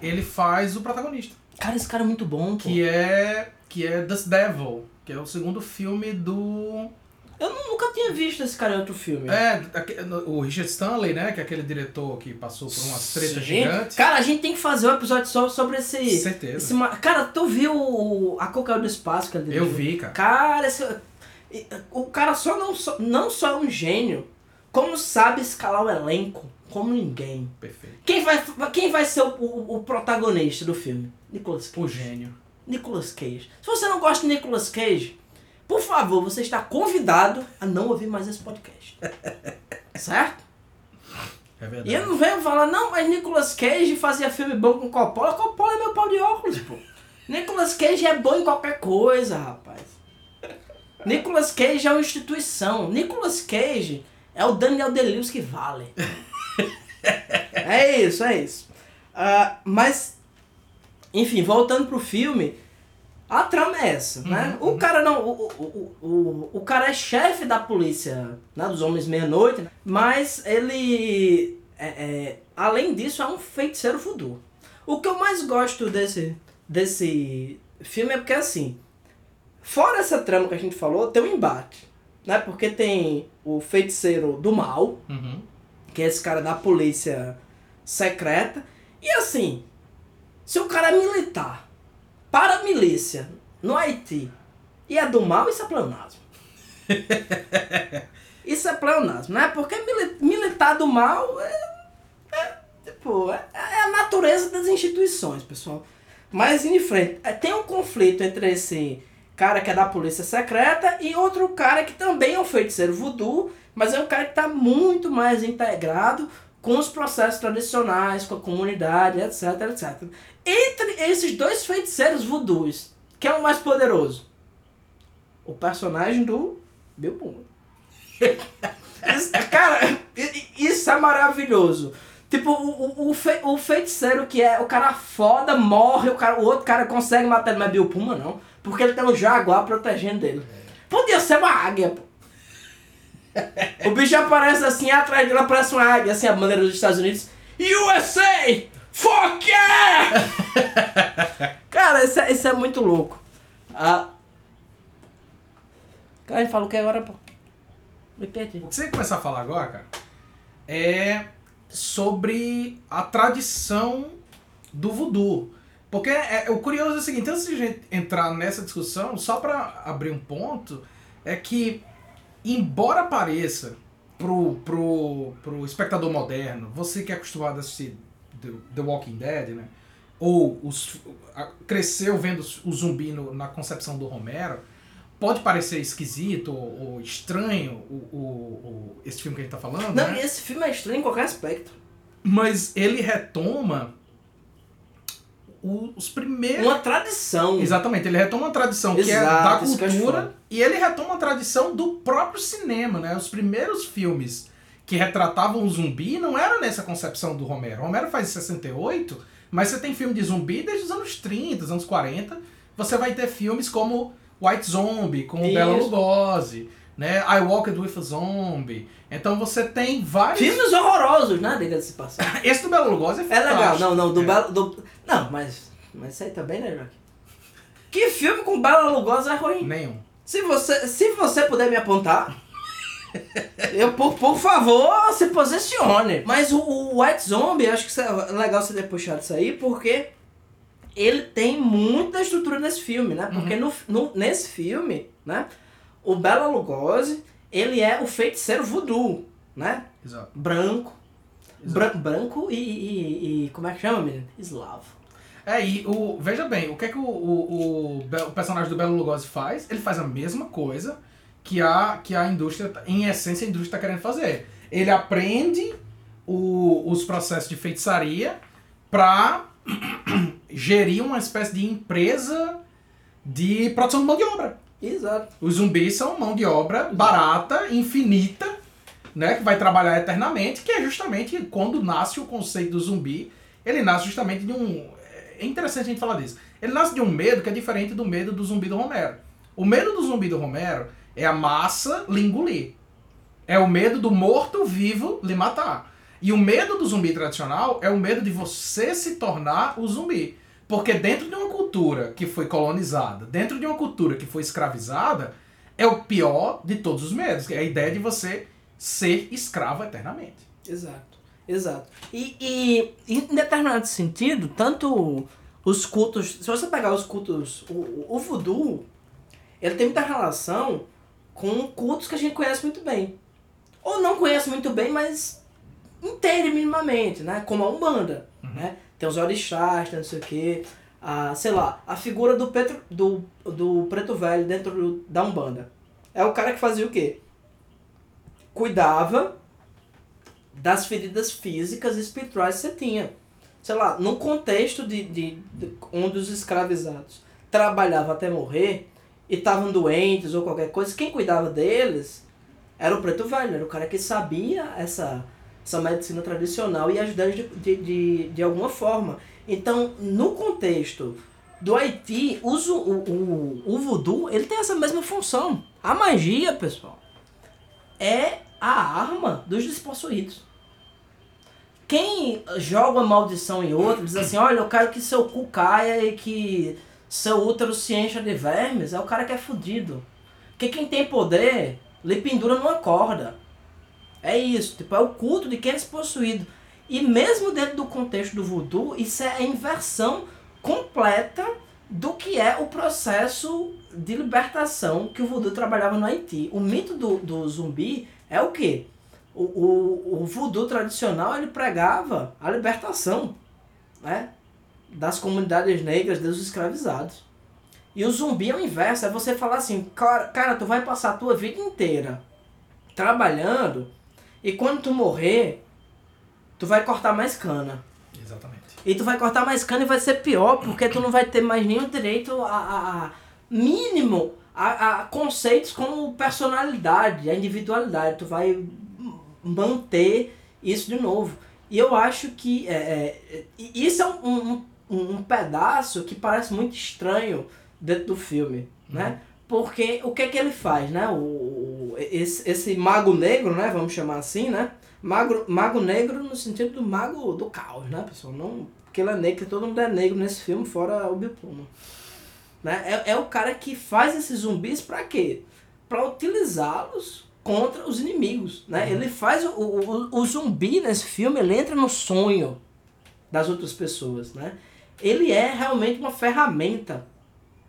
Ele faz o protagonista. Cara, esse cara é muito bom, pô. Que é. Que é The Devil. Que é o segundo filme do. Eu nu- nunca tinha visto esse cara em outro filme. É, o Richard Stanley, né? Que é aquele diretor que passou por umas tretas gigantes. Cara, a gente tem que fazer um episódio só sobre esse. Certeza. esse cara, tu viu o- a Coca do Espaço que ele Eu vi, cara. Cara, esse, o cara só não, só não só é um gênio, como sabe escalar o elenco como ninguém. Perfeito. Quem vai, quem vai ser o, o, o protagonista do filme? Nicolas Cage. O gênio. Nicolas Cage. Se você não gosta de Nicolas Cage, por favor, você está convidado a não ouvir mais esse podcast. [LAUGHS] certo? É verdade. E eu não venho falar, não, mas Nicolas Cage fazia filme bom com Coppola. Coppola é meu pau de óculos, pô. [LAUGHS] Nicolas Cage é bom em qualquer coisa, rapaz. Nicolas Cage é uma instituição. Nicolas Cage é o Daniel Day-Lewis que vale. [LAUGHS] é isso, é isso. Ah, mas, enfim, voltando pro filme, a trama é essa, né? Uhum, O cara não. O, o, o, o, o cara é chefe da polícia, né? Dos Homens Meia-Noite, né? mas ele. é- é, além disso, é um feiticeiro voodoo. O que eu mais gosto desse, desse filme é porque assim. Fora essa trama que a gente falou, tem um embate. Né? Porque tem o feiticeiro do mal, Uhum. que é esse cara da polícia secreta. E assim, se o cara é militar, para a milícia, no Haiti, e é do mal, isso é pleonasmo. [LAUGHS] isso é pleonasmo, né? Porque mili- militar do mal é, é, tipo, é, é a natureza das instituições, pessoal. Mas em frente, é, tem um conflito entre esse cara que é da polícia secreta e outro cara que também é um feiticeiro voodoo, mas é um cara que está muito mais integrado com os processos tradicionais, com a comunidade, etc, etc. Entre esses dois feiticeiros voodoos, quem é o mais poderoso? O personagem do. [LAUGHS] Isso- cara, isso é maravilhoso. Tipo, o, o, o, fe- o feiticeiro que é o cara foda, morre, o, cara, o outro cara consegue matar ele, mas Bill Pullman não. Porque ele tem um jaguar protegendo ele. Podia ser uma águia, pô. O bicho aparece assim, atrás dele aparece uma águia, assim, a bandeira dos Estados Unidos. USA! Fuck yeah! [LAUGHS] Cara, isso é, isso é muito louco. Ah. Cara, ele falou o que agora, pô? Me perdi. O que você começar a falar agora, cara, é sobre a tradição do voodoo. Porque é, o curioso é o seguinte, antes de a gente entrar nessa discussão, só pra abrir um ponto, é que, embora pareça pro, pro, pro espectador moderno, você que é acostumado a assistir The, Walking Dead, né? Ou os, cresceu vendo o zumbi no- na concepção do Romero, pode parecer esquisito ou, ou estranho o, o, o- esse filme que a gente tá falando, Não, né? esse filme é estranho em qualquer aspecto. Mas ele retoma o- os primeiros. Uma tradição. Exatamente, ele retoma uma tradição que é Exato, da que eu acho cultura e ele retoma uma tradição do próprio cinema, né? Os primeiros filmes que retratavam o zumbi não eram nessa concepção do Romero. O Romero faz em 68, mas você tem filme de zumbi desde os anos 30, os anos 40. Você vai ter filmes como White Zombie, com o Bela. Lugosi, né? I Walked with a Zombie. Então você tem vários... Filmes horrorosos, né? Diga-se passar. [LAUGHS] Esse do Bela Lugosi é É fantástico. legal, não, não, do É. Belo. Do... Não, mas. Mas isso aí também, né, Joaquim? Que filme com Bela Lugosi é ruim? Nenhum. Se você, se você puder me apontar, [LAUGHS] eu, por, por favor, se posicione. Mas o, o White Zombie, acho que é legal você ter puxado isso aí, porque ele tem muita estrutura nesse filme, né? Porque no, no, nesse filme, né? O Bela Lugosi, ele é o feiticeiro voodoo, né? Exato. Branco. Bran- branco e, e, e- Como é que chama, menino? Eslavo. É, e o, veja bem, o que é que o, o, o, o personagem do Belo Lugosi faz? Ele faz a mesma coisa que a, que a indústria, tá- em essência, a indústria está querendo fazer. Ele aprende o- os processos de feitiçaria para [CLEARS THROAT] gerir uma espécie de empresa de produção de mão de obra. Exato. Os zumbis são mão de obra barata, infinita, né, que vai trabalhar eternamente, que é justamente quando nasce o conceito do zumbi, ele nasce justamente de um... É interessante a gente falar disso. Ele nasce de um medo que é diferente do medo do zumbi do Romero. O medo do zumbi do Romero é a massa lhe engolir. É o medo do morto-vivo lhe matar. E o medo do zumbi tradicional é o medo de você se tornar o zumbi. Porque dentro de uma cultura que foi colonizada, dentro de uma cultura que foi escravizada, é o pior de todos os medos, é a ideia de você ser escravo eternamente. Exato, exato. E, e em determinado sentido, tanto os cultos, se você pegar os cultos, o, o voodoo, ele tem muita relação com cultos que a gente conhece muito bem. Ou não conhece muito bem, mas entende minimamente, né? Como a Umbanda, né? Tem os orixás, tem não sei o quê. A, sei lá, a figura do, Petro, do, do preto velho dentro do- da Umbanda. É o cara que fazia o quê? Cuidava das feridas físicas e espirituais que você tinha. Sei lá, num contexto de, de, de onde os escravizados trabalhavam até morrer e estavam doentes ou qualquer coisa, quem cuidava deles era o preto velho, era o cara que sabia essa, essa medicina tradicional e ajudar de, de, de, de alguma forma. Então, no contexto do Haiti, o, zu- o, o, o voodoo, ele tem essa mesma função. A magia, pessoal, é a arma dos despossuídos. Quem joga maldição em outro, diz assim, olha, eu quero que seu cu caia e que seu útero se encha de vermes, é o cara que é fudido. Porque quem tem poder, lhe pendura numa corda. É isso, tipo, é o culto de quem é despossuído. E mesmo dentro do contexto do voodoo, isso é a inversão completa do que é o processo de libertação que o voodoo trabalhava no Haiti. O mito do, do zumbi é o quê? O, o, o voodoo tradicional ele pregava a libertação né? das comunidades negras dos escravizados. E o zumbi é o inverso, é você falar assim, cara, cara, tu vai passar a tua vida inteira trabalhando e quando tu morrer, tu vai cortar mais cana. Exatamente. E tu vai cortar mais cana e vai ser pior, porque tu não vai ter mais nenhum direito a, a- a mínimo a, a conceitos como personalidade, a individualidade. Tu vai manter isso de novo. E eu acho que é, é, isso é um, um, um, pedaço que parece muito estranho dentro do filme, né? Porque o que é que ele faz, né? O, o- esse, esse mago negro, né? Vamos chamar assim, né? Mago, mago negro no sentido do mago do caos, né, pessoal? Não, porque ele é negro, todo mundo é negro nesse filme, fora o Bill. Né? É, é o cara que faz esses zumbis pra quê? Pra utilizá-los contra os inimigos, né? Ele faz o, o, o zumbi nesse filme, ele entra no sonho das outras pessoas, né? Ele é realmente uma ferramenta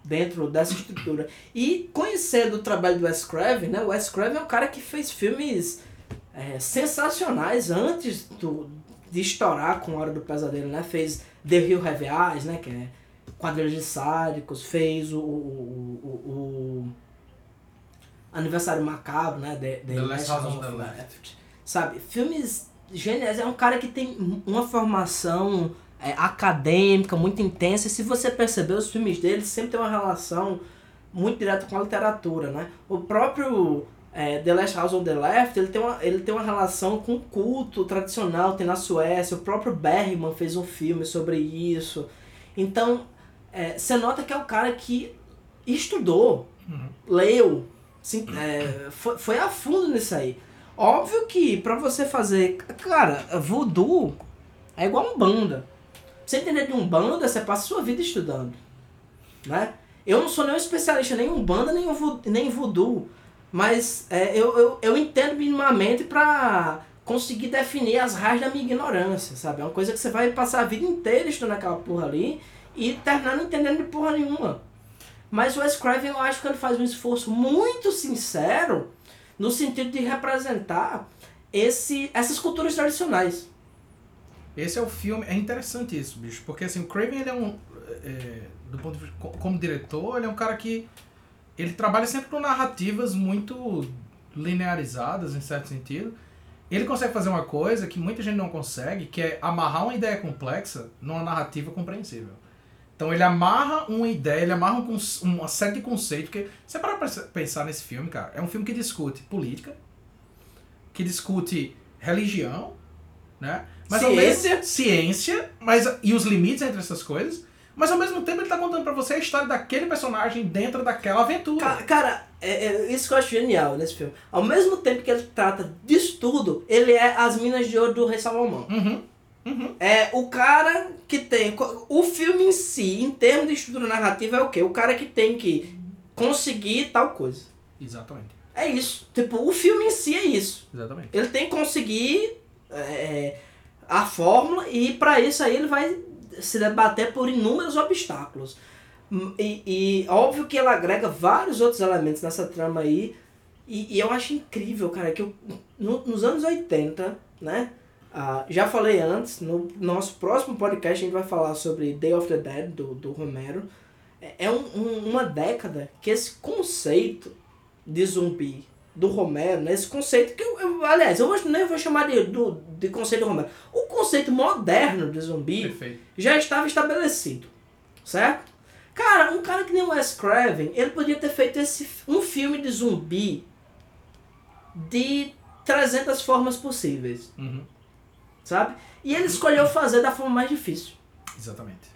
dentro dessa estrutura. E conhecendo o trabalho do Wes Craven, né? O Wes Craven é um cara que fez filmes é, sensacionais antes do, de estourar com a Hora do Pesadelo, né? Fez The Hill Have Eyes, né? Que é Quadrilhas de Sádicos, fez o, o, o, o Aniversário Macabro, né? The, The Last House on the Left. Sabe? Filmes geniais. É um cara que tem uma formação é, acadêmica muito intensa. E se você perceber, os filmes dele sempre tem uma relação muito direta com a literatura, né? O próprio é, The Last House on the Left, ele tem, uma, ele tem uma relação com o culto tradicional, tem na Suécia. O próprio Bergman fez um filme sobre isso. Então, é, você nota que é o cara que estudou, Uhum. leu, sim, é, foi, foi a fundo nisso aí. Óbvio que pra você fazer. Cara, voodoo é igual um banda. Você entender de um banda, você passa a sua vida estudando. Né? Eu não sou nenhum especialista nem em Umbanda, nem em vo- nem em Voodoo. Mas é, eu, eu, eu entendo minimamente pra conseguir definir as raias da minha ignorância, sabe? É uma coisa que você vai passar a vida inteira estudando aquela porra ali e terminar não entendendo de porra nenhuma. Mas o Wes Craven eu acho que ele faz um esforço muito sincero no sentido de representar esse, essas culturas tradicionais. Esse é o filme. É interessante isso, bicho. Porque assim, o Craven ele é um. é, do ponto de vista. co- Como diretor, ele é um cara que. Ele trabalha sempre com narrativas muito linearizadas, em certo sentido. Ele consegue fazer uma coisa que muita gente não consegue, que é amarrar uma ideia complexa numa narrativa compreensível. Então ele amarra uma ideia, ele amarra um uma série de conceitos, porque você para pra pensar nesse filme, cara, é um filme que discute política, que discute religião, né? Mas Ciência. mesmo ciência, mas e os limites entre essas coisas, mas ao mesmo tempo ele tá contando pra você a história daquele personagem dentro daquela aventura. Ca- Cara, é, é isso que eu acho genial nesse filme. Ao mesmo tempo que ele trata disso tudo, ele é as minas de ouro do Rei Salomão. Uhum. Uhum. É o cara que tem. O filme em si, em termos de estrutura narrativa, é o quê? O cara que tem que conseguir tal coisa. Exatamente. É isso. Tipo, o filme em si é isso. Exatamente. Ele tem que conseguir é, a fórmula e para isso aí ele vai se debater por inúmeros obstáculos. E, e óbvio que ele agrega vários outros elementos nessa trama aí. E, e eu acho incrível, cara, que eu, no- nos anos 80, né? Ah, já falei antes, no nosso próximo podcast a gente vai falar sobre Day of the Dead, do, do Romero. É, é um- um- uma década que esse conceito de zumbi do Romero, né? Esse conceito que eu, eu- aliás, eu nem vou chamar de, do, de conceito do Romero. O conceito moderno de zumbi Perfeito. já estava estabelecido, certo? Cara, um cara que nem o Wes Craven, ele podia ter feito esse, um filme de zumbi de 300 formas possíveis, Uhum. Sabe? E ele escolheu fazer da forma mais difícil. Exatamente.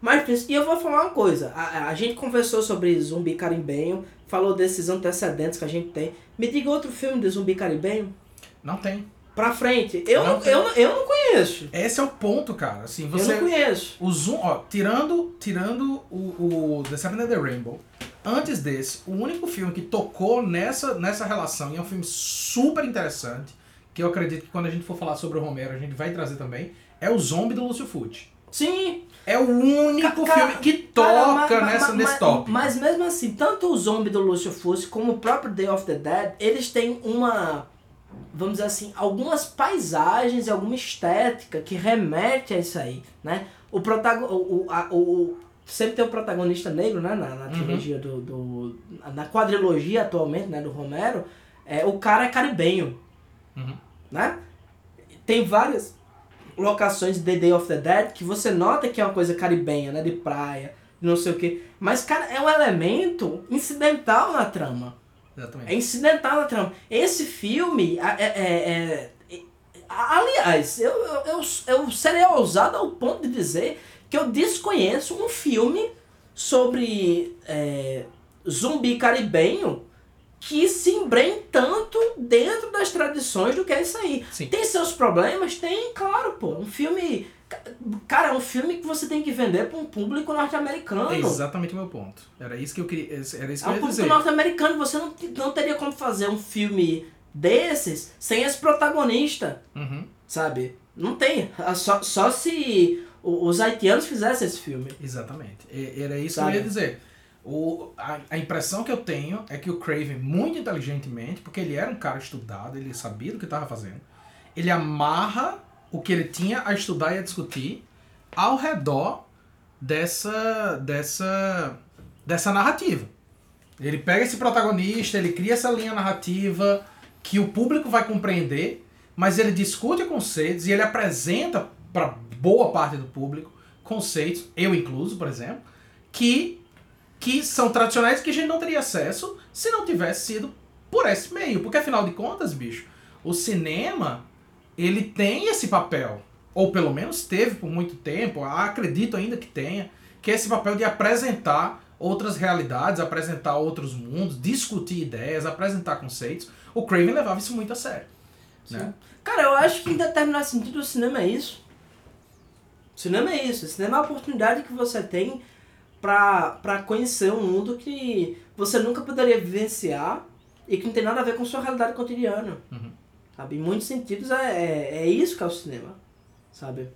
Mais difícil. E eu vou falar uma coisa, a, a- gente conversou sobre zumbi carimbenho, falou desses antecedentes que a gente tem. Me diga outro filme de zumbi carimbenho? Não tem. Pra frente. Eu Não eu, eu não conheço. Esse é o ponto, cara. Assim, Eu você. não conheço. O Zoom, ó, tirando, tirando o, o The Seven and the Rainbow, antes desse, o único filme que tocou nessa, nessa relação, e é um filme super interessante, que eu acredito que quando a gente for falar sobre o Romero, a gente vai trazer também, é o Zombie do Lúcio Fucci. Sim, É o único filme que toca Cara, ma- ma- nessa, ma- nesse tópico. Mas mesmo assim, tanto o Zombie do Lúcio Fucci como o próprio Day of the Dead, eles têm uma, vamos dizer assim, algumas paisagens e alguma estética que remete a isso aí, né? O protagon, o, o, a- o- sempre tem o protagonista negro, né, na, na Uhum. trilogia do, do na quadrilogia atualmente, né, do Romero, é o cara é caribenho, Uhum. né? Tem várias locações de The Day of the Dead que você nota que é uma coisa caribenha, né? De praia, não sei o que. Mas, cara, é um elemento incidental na trama. É Exatamente. incidental na trama. Esse filme, é, é- é- é- aliás, eu, eu, eu, eu serei ousado ao ponto de dizer que eu desconheço um filme sobre é, zumbi caribenho que se embrenhe tanto dentro das tradições do que é isso aí. Sim. Tem seus problemas? Tem, claro, pô. Um filme. Cara, é um filme que você tem que vender para um público norte-americano. É exatamente o meu ponto. Era isso que eu queria, era isso É que eu um ia público dizer. norte-americano. Você não, não teria como fazer um filme desses sem esse protagonista, Uhum. sabe? Não tem. Ah, Só, só se os haitianos fizessem esse filme. Exatamente. Era isso Sabe? que eu ia dizer. O, a, a impressão que eu tenho é que o Craven, muito inteligentemente, porque ele era um cara estudado, ele sabia do que estava fazendo, ele amarra o que ele tinha a estudar e a discutir ao redor dessa, dessa, dessa narrativa. Ele pega esse protagonista, ele cria essa linha narrativa que o público vai compreender, mas ele discute conceitos e ele apresenta para boa parte do público conceitos, eu incluso, por exemplo, que, que são tradicionais que a gente não teria acesso se não tivesse sido por esse meio. Porque afinal de contas, bicho, o cinema ele tem esse papel, ou pelo menos teve por muito tempo, acredito ainda que tenha, que é esse papel de apresentar outras realidades, apresentar outros mundos, discutir ideias, apresentar conceitos. O Craven levava isso muito a sério. Né? Cara, eu acho que em determinado sentido o cinema é isso. O cinema é isso. O cinema é a oportunidade que você tem pra conhecer um mundo que você nunca poderia vivenciar e que não tem nada a ver com sua realidade cotidiana. Uhum. Sabe? Em muitos sentidos é, é, é isso que é o cinema. Sabe?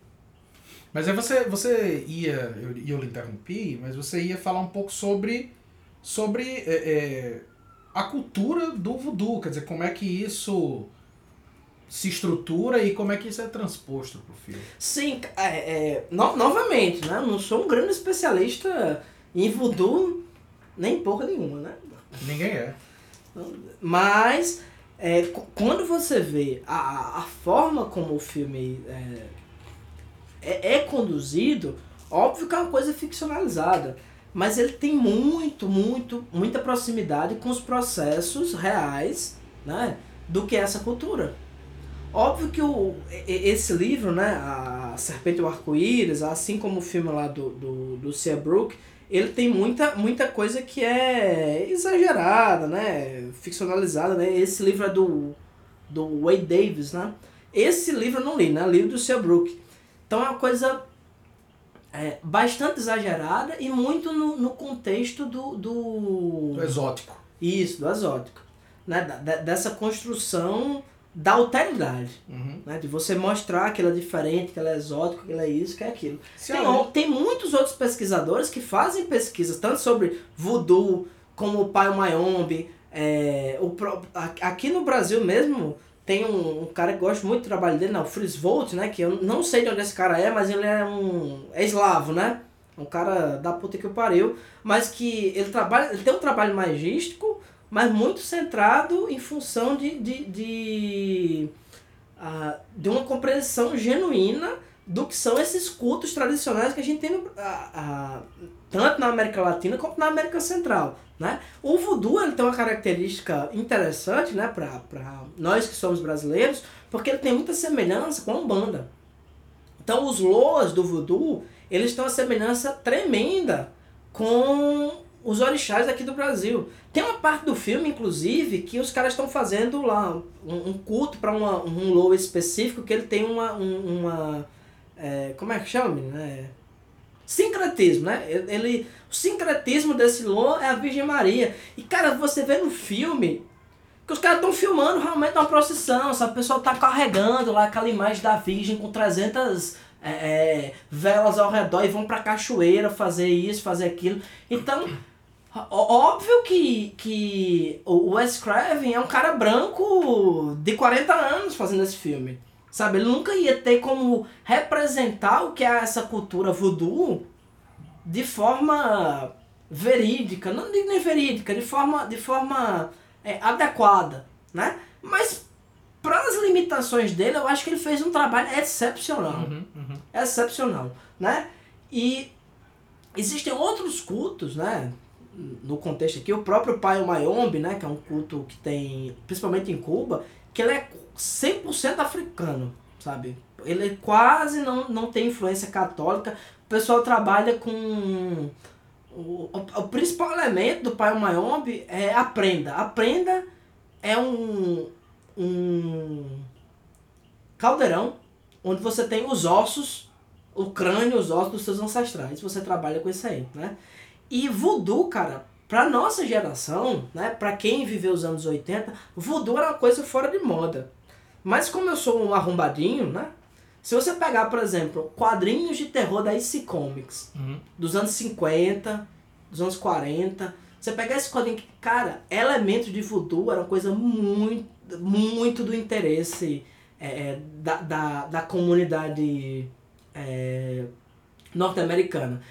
Mas aí você, você ia, eu, eu lhe interrompi, mas você ia falar um pouco sobre, sobre é, é, a cultura do voodoo, quer dizer, como é que isso se estrutura e como é que isso é transposto pro filme. Sim, é, é, no, novamente, né? Não sou um grande especialista em voodoo, nem porra nenhuma, né? Ninguém é. Mas é, qu- quando você vê a, a forma como o filme é, é, é conduzido, óbvio que é uma coisa ficcionalizada. Mas ele tem muito, muito, muita proximidade com os processos reais né, do que é essa cultura. Óbvio que o, esse livro, né, A Serpente e o Arco-Íris, assim como o filme lá do, do, do Seabrook, ele tem muita, muita coisa que é exagerada, né, ficcionalizada, né. Esse livro é do, do Wade Davis, né. Esse livro eu não li, né, o livro do Seabrook. Então é uma coisa é, bastante exagerada e muito no, no contexto do, do... Do exótico. Isso, do exótico. Né? da- dessa construção da alteridade. Uhum. Né? De você mostrar que ela é diferente, que ela é exótica, que ela é isso, que é aquilo. Tem, tem muitos outros pesquisadores que fazem pesquisas, tanto sobre voodoo, como o pai Mayombe. É, o, aqui no Brasil mesmo, tem um, um cara que gosta muito do trabalho dele, não, o Fritz Volt, né? Que eu não sei de onde esse cara é, mas ele é um. é eslavo, né? Um cara da puta que o pariu. Mas que ele trabalha. Ele tem um trabalho magístico, mas muito centrado em função de. de, de, ah, de uma compreensão genuína do que são esses cultos tradicionais que a gente tem no, ah, ah, tanto na América Latina quanto na América Central. Né? O voodoo ele tem uma característica interessante né, para nós que somos brasileiros, porque ele tem muita semelhança com a Umbanda. Então os loas do voodoo, eles têm uma semelhança tremenda com os orixás aqui do Brasil. Tem uma parte do filme, inclusive, que os caras estão fazendo lá um, um culto para um loa específico que ele tem uma... um- uma é, como é que chama? Né? Sincretismo, né? Ele, o sincretismo desse Lô é a Virgem Maria. E, cara, você vê no filme que os caras estão filmando realmente uma procissão, sabe? O pessoal tá carregando lá aquela imagem da Virgem com 300 é, é, velas ao redor e vão pra cachoeira fazer isso, fazer aquilo. Então, óbvio que, que o Wes Craven é um cara branco de 40 anos fazendo esse filme. Sabe, ele nunca ia ter como representar o que é essa cultura voodoo de forma verídica, não digo nem verídica, de forma, de forma é, adequada, né? Mas para as limitações dele, eu acho que ele fez um trabalho excepcional Uhum, uhum. excepcional, né? E existem outros cultos, né? No contexto aqui, o próprio Pai Mayombe, né? Que é um culto que tem, principalmente em Cuba, que ele é 100% africano, sabe? Ele quase não, não tem influência católica. O pessoal trabalha com... O, o, o principal elemento do Pai Mayombe é a prenda. A prenda é um, um caldeirão onde você tem os ossos, o crânio, os ossos dos seus ancestrais. Você trabalha com isso aí, né? E voodoo, cara, pra nossa geração, né, pra quem viveu os anos 80, voodoo era uma coisa fora de moda. Mas como eu sou um arrombadinho, né? Se você pegar, por exemplo, quadrinhos de terror da IC Comics, Uhum. dos anos 50, dos anos 40. Você pegar esse quadrinho que, cara, elementos de voodoo era uma coisa muito, muito do interesse é, é, da, da, da comunidade é, norte-americana.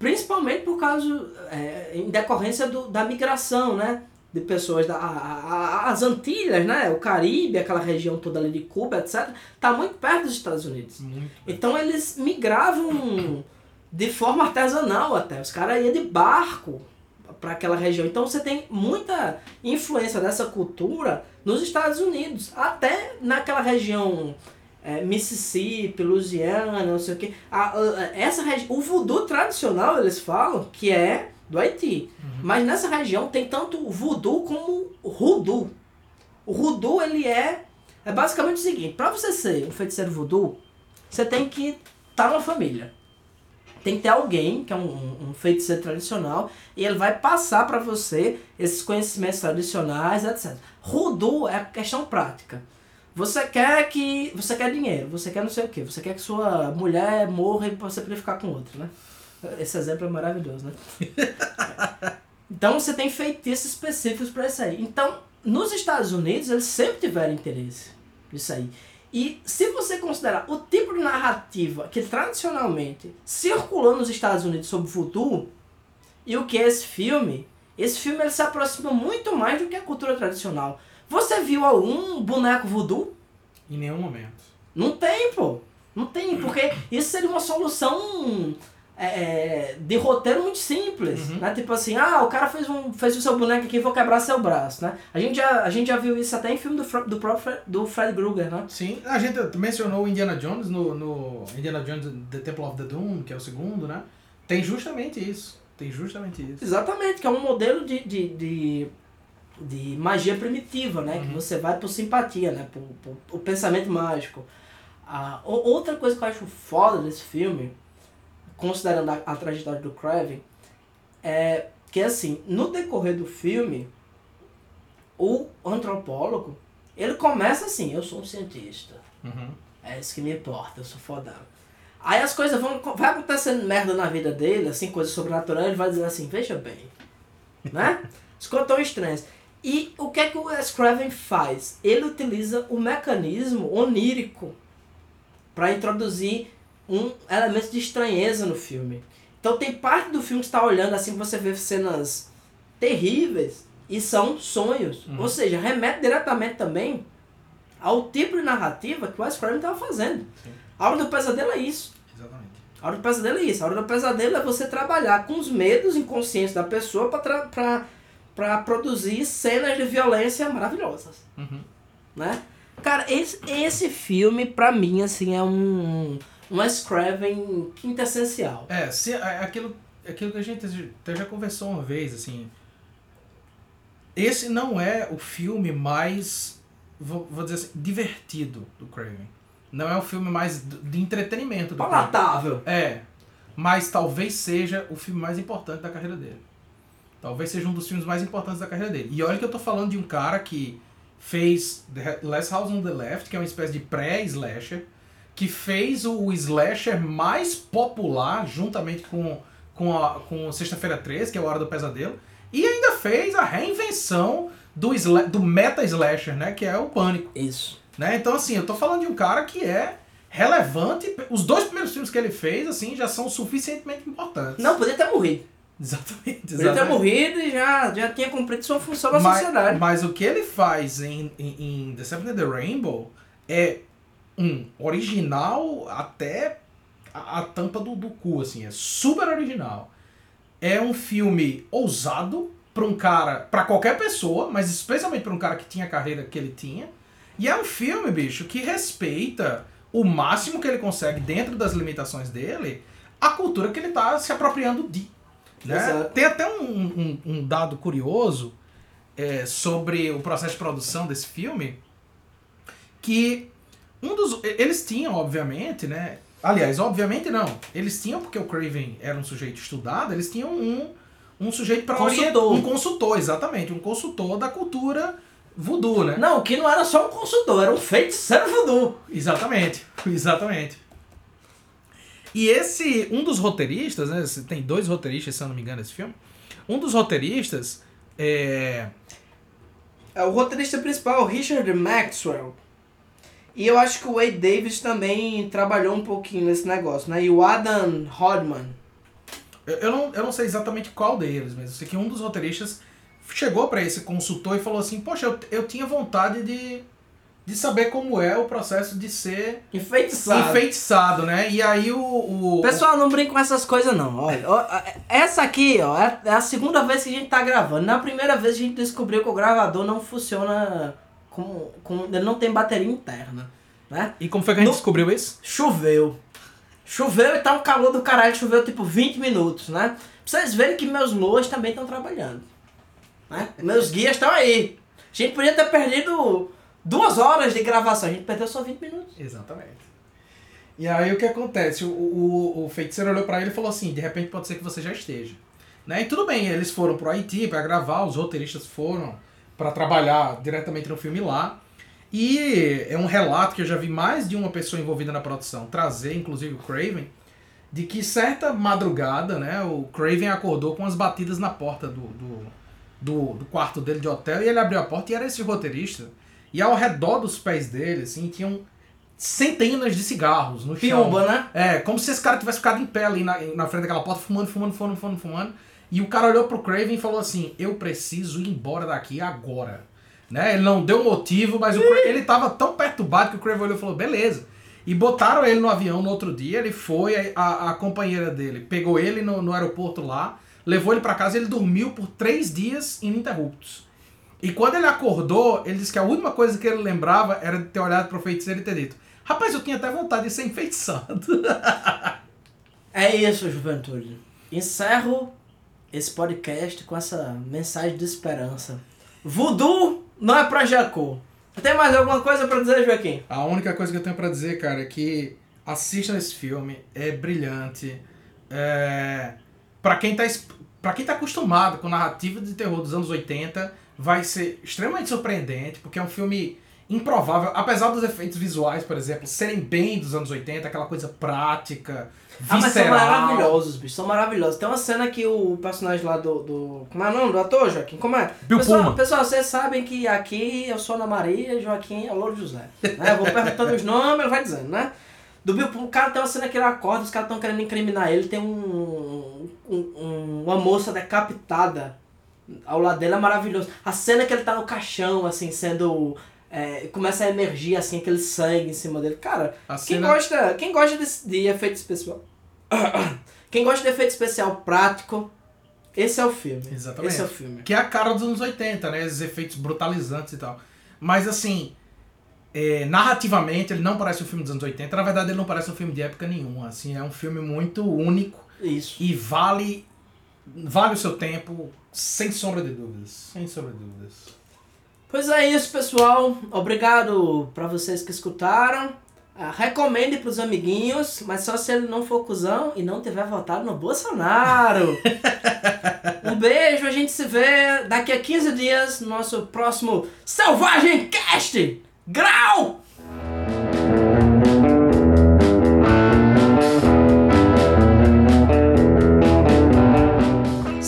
Principalmente por causa, é, em decorrência do, da migração, né? De pessoas, da, a- a- as Antilhas, né? O Caribe, aquela região toda ali de Cuba, etc. Tá muito perto dos Estados Unidos. Muito. Então eles migravam de forma artesanal até. Os caras iam de barco para aquela região. Então você tem muita influência dessa cultura nos Estados Unidos, até naquela região é, Mississippi, Louisiana, não sei o que. essa regi- o voodoo tradicional eles falam que é do Haiti, mas nessa região tem tanto voodoo como o hoodoo. O hoodoo ele é é basicamente o seguinte: para você ser um feiticeiro voodoo, você tem que estar numa família. tem que ter alguém, que é um, um, um feiticeiro tradicional, e ele vai passar para você esses conhecimentos tradicionais, etc. Rudu é questão prática. Você quer que. Você quer dinheiro, você quer não sei o que, você quer que sua mulher morra e você poder ficar com outro, né? Esse exemplo é maravilhoso, né? [LAUGHS] então você tem feitiços específicos para isso aí. Então, nos Estados Unidos, eles sempre tiveram interesse nisso aí. E se você considerar o tipo de narrativa que tradicionalmente circulou nos Estados Unidos sobre o futuro e o que é esse filme, esse filme ele se aproxima muito mais do que a cultura tradicional. Você viu algum boneco voodoo? Em nenhum momento. Não tem, pô. Não tem, porque isso seria uma solução é, é, de roteiro muito simples, uhum. né? Tipo assim, ah, o cara fez, um, fez o seu boneco aqui, vou quebrar seu braço, né? A gente já, a gente já viu isso até em filme do, do próprio do Fred Krueger, né? Sim, a gente mencionou o Indiana Jones no, no Indiana Jones The Temple of the Doom, que é o segundo, né? Tem justamente isso. Tem justamente isso. Exatamente, que é um modelo de, de, de, de magia primitiva, né? Uhum. Que você vai por simpatia, né? Por, por, por pensamento mágico. Ah, outra coisa que eu acho foda desse filme considerando a, a trajetória do Craven, é que assim, no decorrer do filme, o antropólogo, ele começa assim, eu sou um cientista. Uhum. É isso que me importa, eu sou fodão. Aí as coisas vão. Vai acontecendo merda na vida dele, assim, coisas sobrenaturais, ele vai dizer assim, veja bem. Né? Coisas tão estranhas. E o que é que o Wes Craven faz? Ele utiliza o mecanismo onírico para introduzir um elemento de estranheza no filme. Então tem parte do filme que está olhando assim, você vê cenas terríveis e são sonhos. Uhum. Ou seja, remete diretamente também ao tipo de narrativa que o Wes Craven estava fazendo. Sim. A Hora do Pesadelo é isso. Exatamente. A Hora do Pesadelo é isso. A Hora do Pesadelo é você trabalhar com os medos inconscientes da pessoa para produzir cenas de violência maravilhosas. Uhum. Né? Cara, esse, esse filme, pra mim, assim, é um um Craven quintessencial. É, se, é aquilo, aquilo que a gente até já conversou uma vez, assim. Esse não é o filme mais, vou, vou dizer assim, divertido do Craven. Não é o filme mais de entretenimento do Palatável. Craven. É. Mas talvez seja o filme mais importante da carreira dele. Talvez seja um dos filmes mais importantes da carreira dele. E olha que eu tô falando de um cara que fez The Last House on the Left, que é uma espécie de pré-slasher que fez o slasher mais popular, juntamente com, com, a, com Sexta-feira 13, que é a Hora do Pesadelo, e ainda fez a reinvenção do, do meta-slasher, né, que é o Pânico. Isso. Né? Então, assim, eu tô falando de um cara que é relevante. Os dois primeiros filmes que ele fez, assim, já são suficientemente importantes. Não, podia ter morrido. [LAUGHS] Exatamente, exatamente. Podia ter morrido e já, já tinha cumprido sua função na mas, sociedade. Mas o que ele faz em, em, em The Seven the Rainbow é um original até a, a tampa do, do cu, assim, é super original. É um filme ousado para um cara, para qualquer pessoa, mas especialmente para um cara que tinha a carreira que ele tinha. E é um filme, bicho, que respeita o máximo que ele consegue dentro das limitações dele, a cultura que ele tá se apropriando de. Né? Tem até um, um, um dado curioso é, sobre o processo de produção desse filme, que um dos. Eles tinham, obviamente, né? Aliás, obviamente não. Eles tinham, porque o Craven era um sujeito estudado, eles tinham um, um sujeito para orientar. Um consultor, exatamente. Um consultor da cultura voodoo, né? Não, que não era só um consultor, era um feiticeiro voodoo. Exatamente, [LAUGHS] exatamente. E esse, um dos roteiristas, né? Tem dois roteiristas, se eu não me engano, esse filme. Um dos roteiristas é. É o roteirista principal, Richard Maxwell. E eu acho que o Wade Davis também trabalhou um pouquinho nesse negócio, né? E o Adam Hodman. Eu, eu, não, eu não sei exatamente qual deles, mas eu sei que um dos roteiristas chegou para esse consultor e falou assim: Poxa, eu, eu tinha vontade de, de saber como é o processo de ser enfeitiçado. Enfeitiçado, né? E aí o. o Pessoal, não brinca com essas coisas, não. Olha, essa aqui, ó, é, é a segunda vez que a gente tá gravando. Na primeira vez a gente descobriu que o gravador não funciona com, com, ele não tem bateria interna. Né? E como foi que a gente no, descobriu isso? Choveu. Choveu e tá um calor do caralho, choveu tipo 20 minutos, né? Pra vocês verem que meus loas também estão trabalhando. Né? Meus guias estão aí. A gente podia ter perdido duas horas de gravação, a gente perdeu só 20 minutos. Exatamente. E aí o que acontece? O, o, o feiticeiro olhou pra ele e falou assim: de repente pode ser que você já esteja. Né? E tudo bem, eles foram pro Haiti para gravar, os roteiristas foram para trabalhar diretamente no filme lá. E é um relato que eu já vi mais de uma pessoa envolvida na produção trazer, inclusive o Craven, de que certa madrugada, né, o Craven acordou com as batidas na porta do, do, do, do quarto dele de hotel e ele abriu a porta e era esse roteirista. E ao redor dos pés dele, assim, tinham centenas de cigarros no chão. Piumba, né? É, como se esse cara tivesse ficado em pé ali na, na frente daquela porta, fumando, fumando, fumando, fumando, fumando. E o cara olhou pro Craven e falou assim: Eu preciso ir embora daqui agora. Né? Ele não deu motivo, mas o Craven, ele tava tão perturbado que o Craven olhou e falou: Beleza. E botaram ele no avião no outro dia. Ele foi, a, a companheira dele pegou ele no, no aeroporto lá, levou ele para casa e ele dormiu por três dias ininterruptos. E quando ele acordou, ele disse que a última coisa que ele lembrava era de ter olhado pro feiticeiro e ter dito: Rapaz, eu tinha até vontade de ser enfeitiçado. [LAUGHS] É isso, juventude. Encerro esse podcast com essa mensagem de esperança. Voodoo não é pra Jacó. Tem mais alguma coisa pra dizer, Joaquim? A única coisa que eu tenho pra dizer, cara, é que assistam esse filme, é brilhante. É... Pra, quem tá, pra quem tá acostumado com narrativa de terror dos anos 80, vai ser extremamente surpreendente, porque é um filme improvável. Apesar dos efeitos visuais, por exemplo, serem bem dos anos 80, aquela coisa prática, Ah, mas são visceral. maravilhosos, bicho. São maravilhosos. Tem uma cena que o personagem lá do. do como é o nome do ator, Joaquim? Como é? Bill pessoal, Pullman. pessoal, vocês sabem que aqui eu sou Ana Maria e Joaquim é o Louro José. Né? Eu vou perguntando os nomes, ele vai dizendo, né? Do Bill Pullman, o cara tem uma cena que ele acorda, os caras estão querendo incriminar ele, tem um- um- uma moça decapitada ao lado dele, é maravilhoso. A cena que ele tá no caixão, assim, sendo. é, começa a emergir assim aquele sangue em cima dele. Cara, A quem cena- gosta, quem gosta de, de efeito especial. [COUGHS] quem gosta de efeito especial prático, esse é o filme. Exatamente. Esse é o filme. Que é a cara dos anos 80, né? Esses efeitos brutalizantes e tal. Mas assim, é, narrativamente ele não parece um filme dos anos 80. Na verdade, ele não parece um filme de época nenhuma. Assim, é um filme muito único Isso. e vale vale o seu tempo, sem sombra de dúvidas. Sem sombra de dúvidas. Pois é isso, pessoal. Obrigado pra vocês que escutaram. Ah, recomende pros amiguinhos, mas só se ele não for cuzão e não tiver votado no Bolsonaro. [LAUGHS] um beijo, a gente se vê daqui a 15 dias no nosso próximo Selvagem Cast. Grau!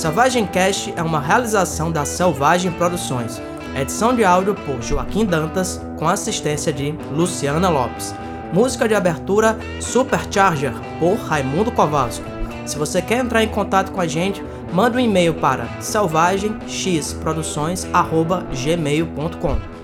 Selvagem Cast é uma realização da Selvagem Produções. Edição de áudio por Joaquim Dantas, com assistência de Luciana Lopes. Música de abertura Supercharger, por Raimundo Kowalski. Se você quer entrar em contato com a gente, manda um e-mail para selvagemxproduções.gmail.com.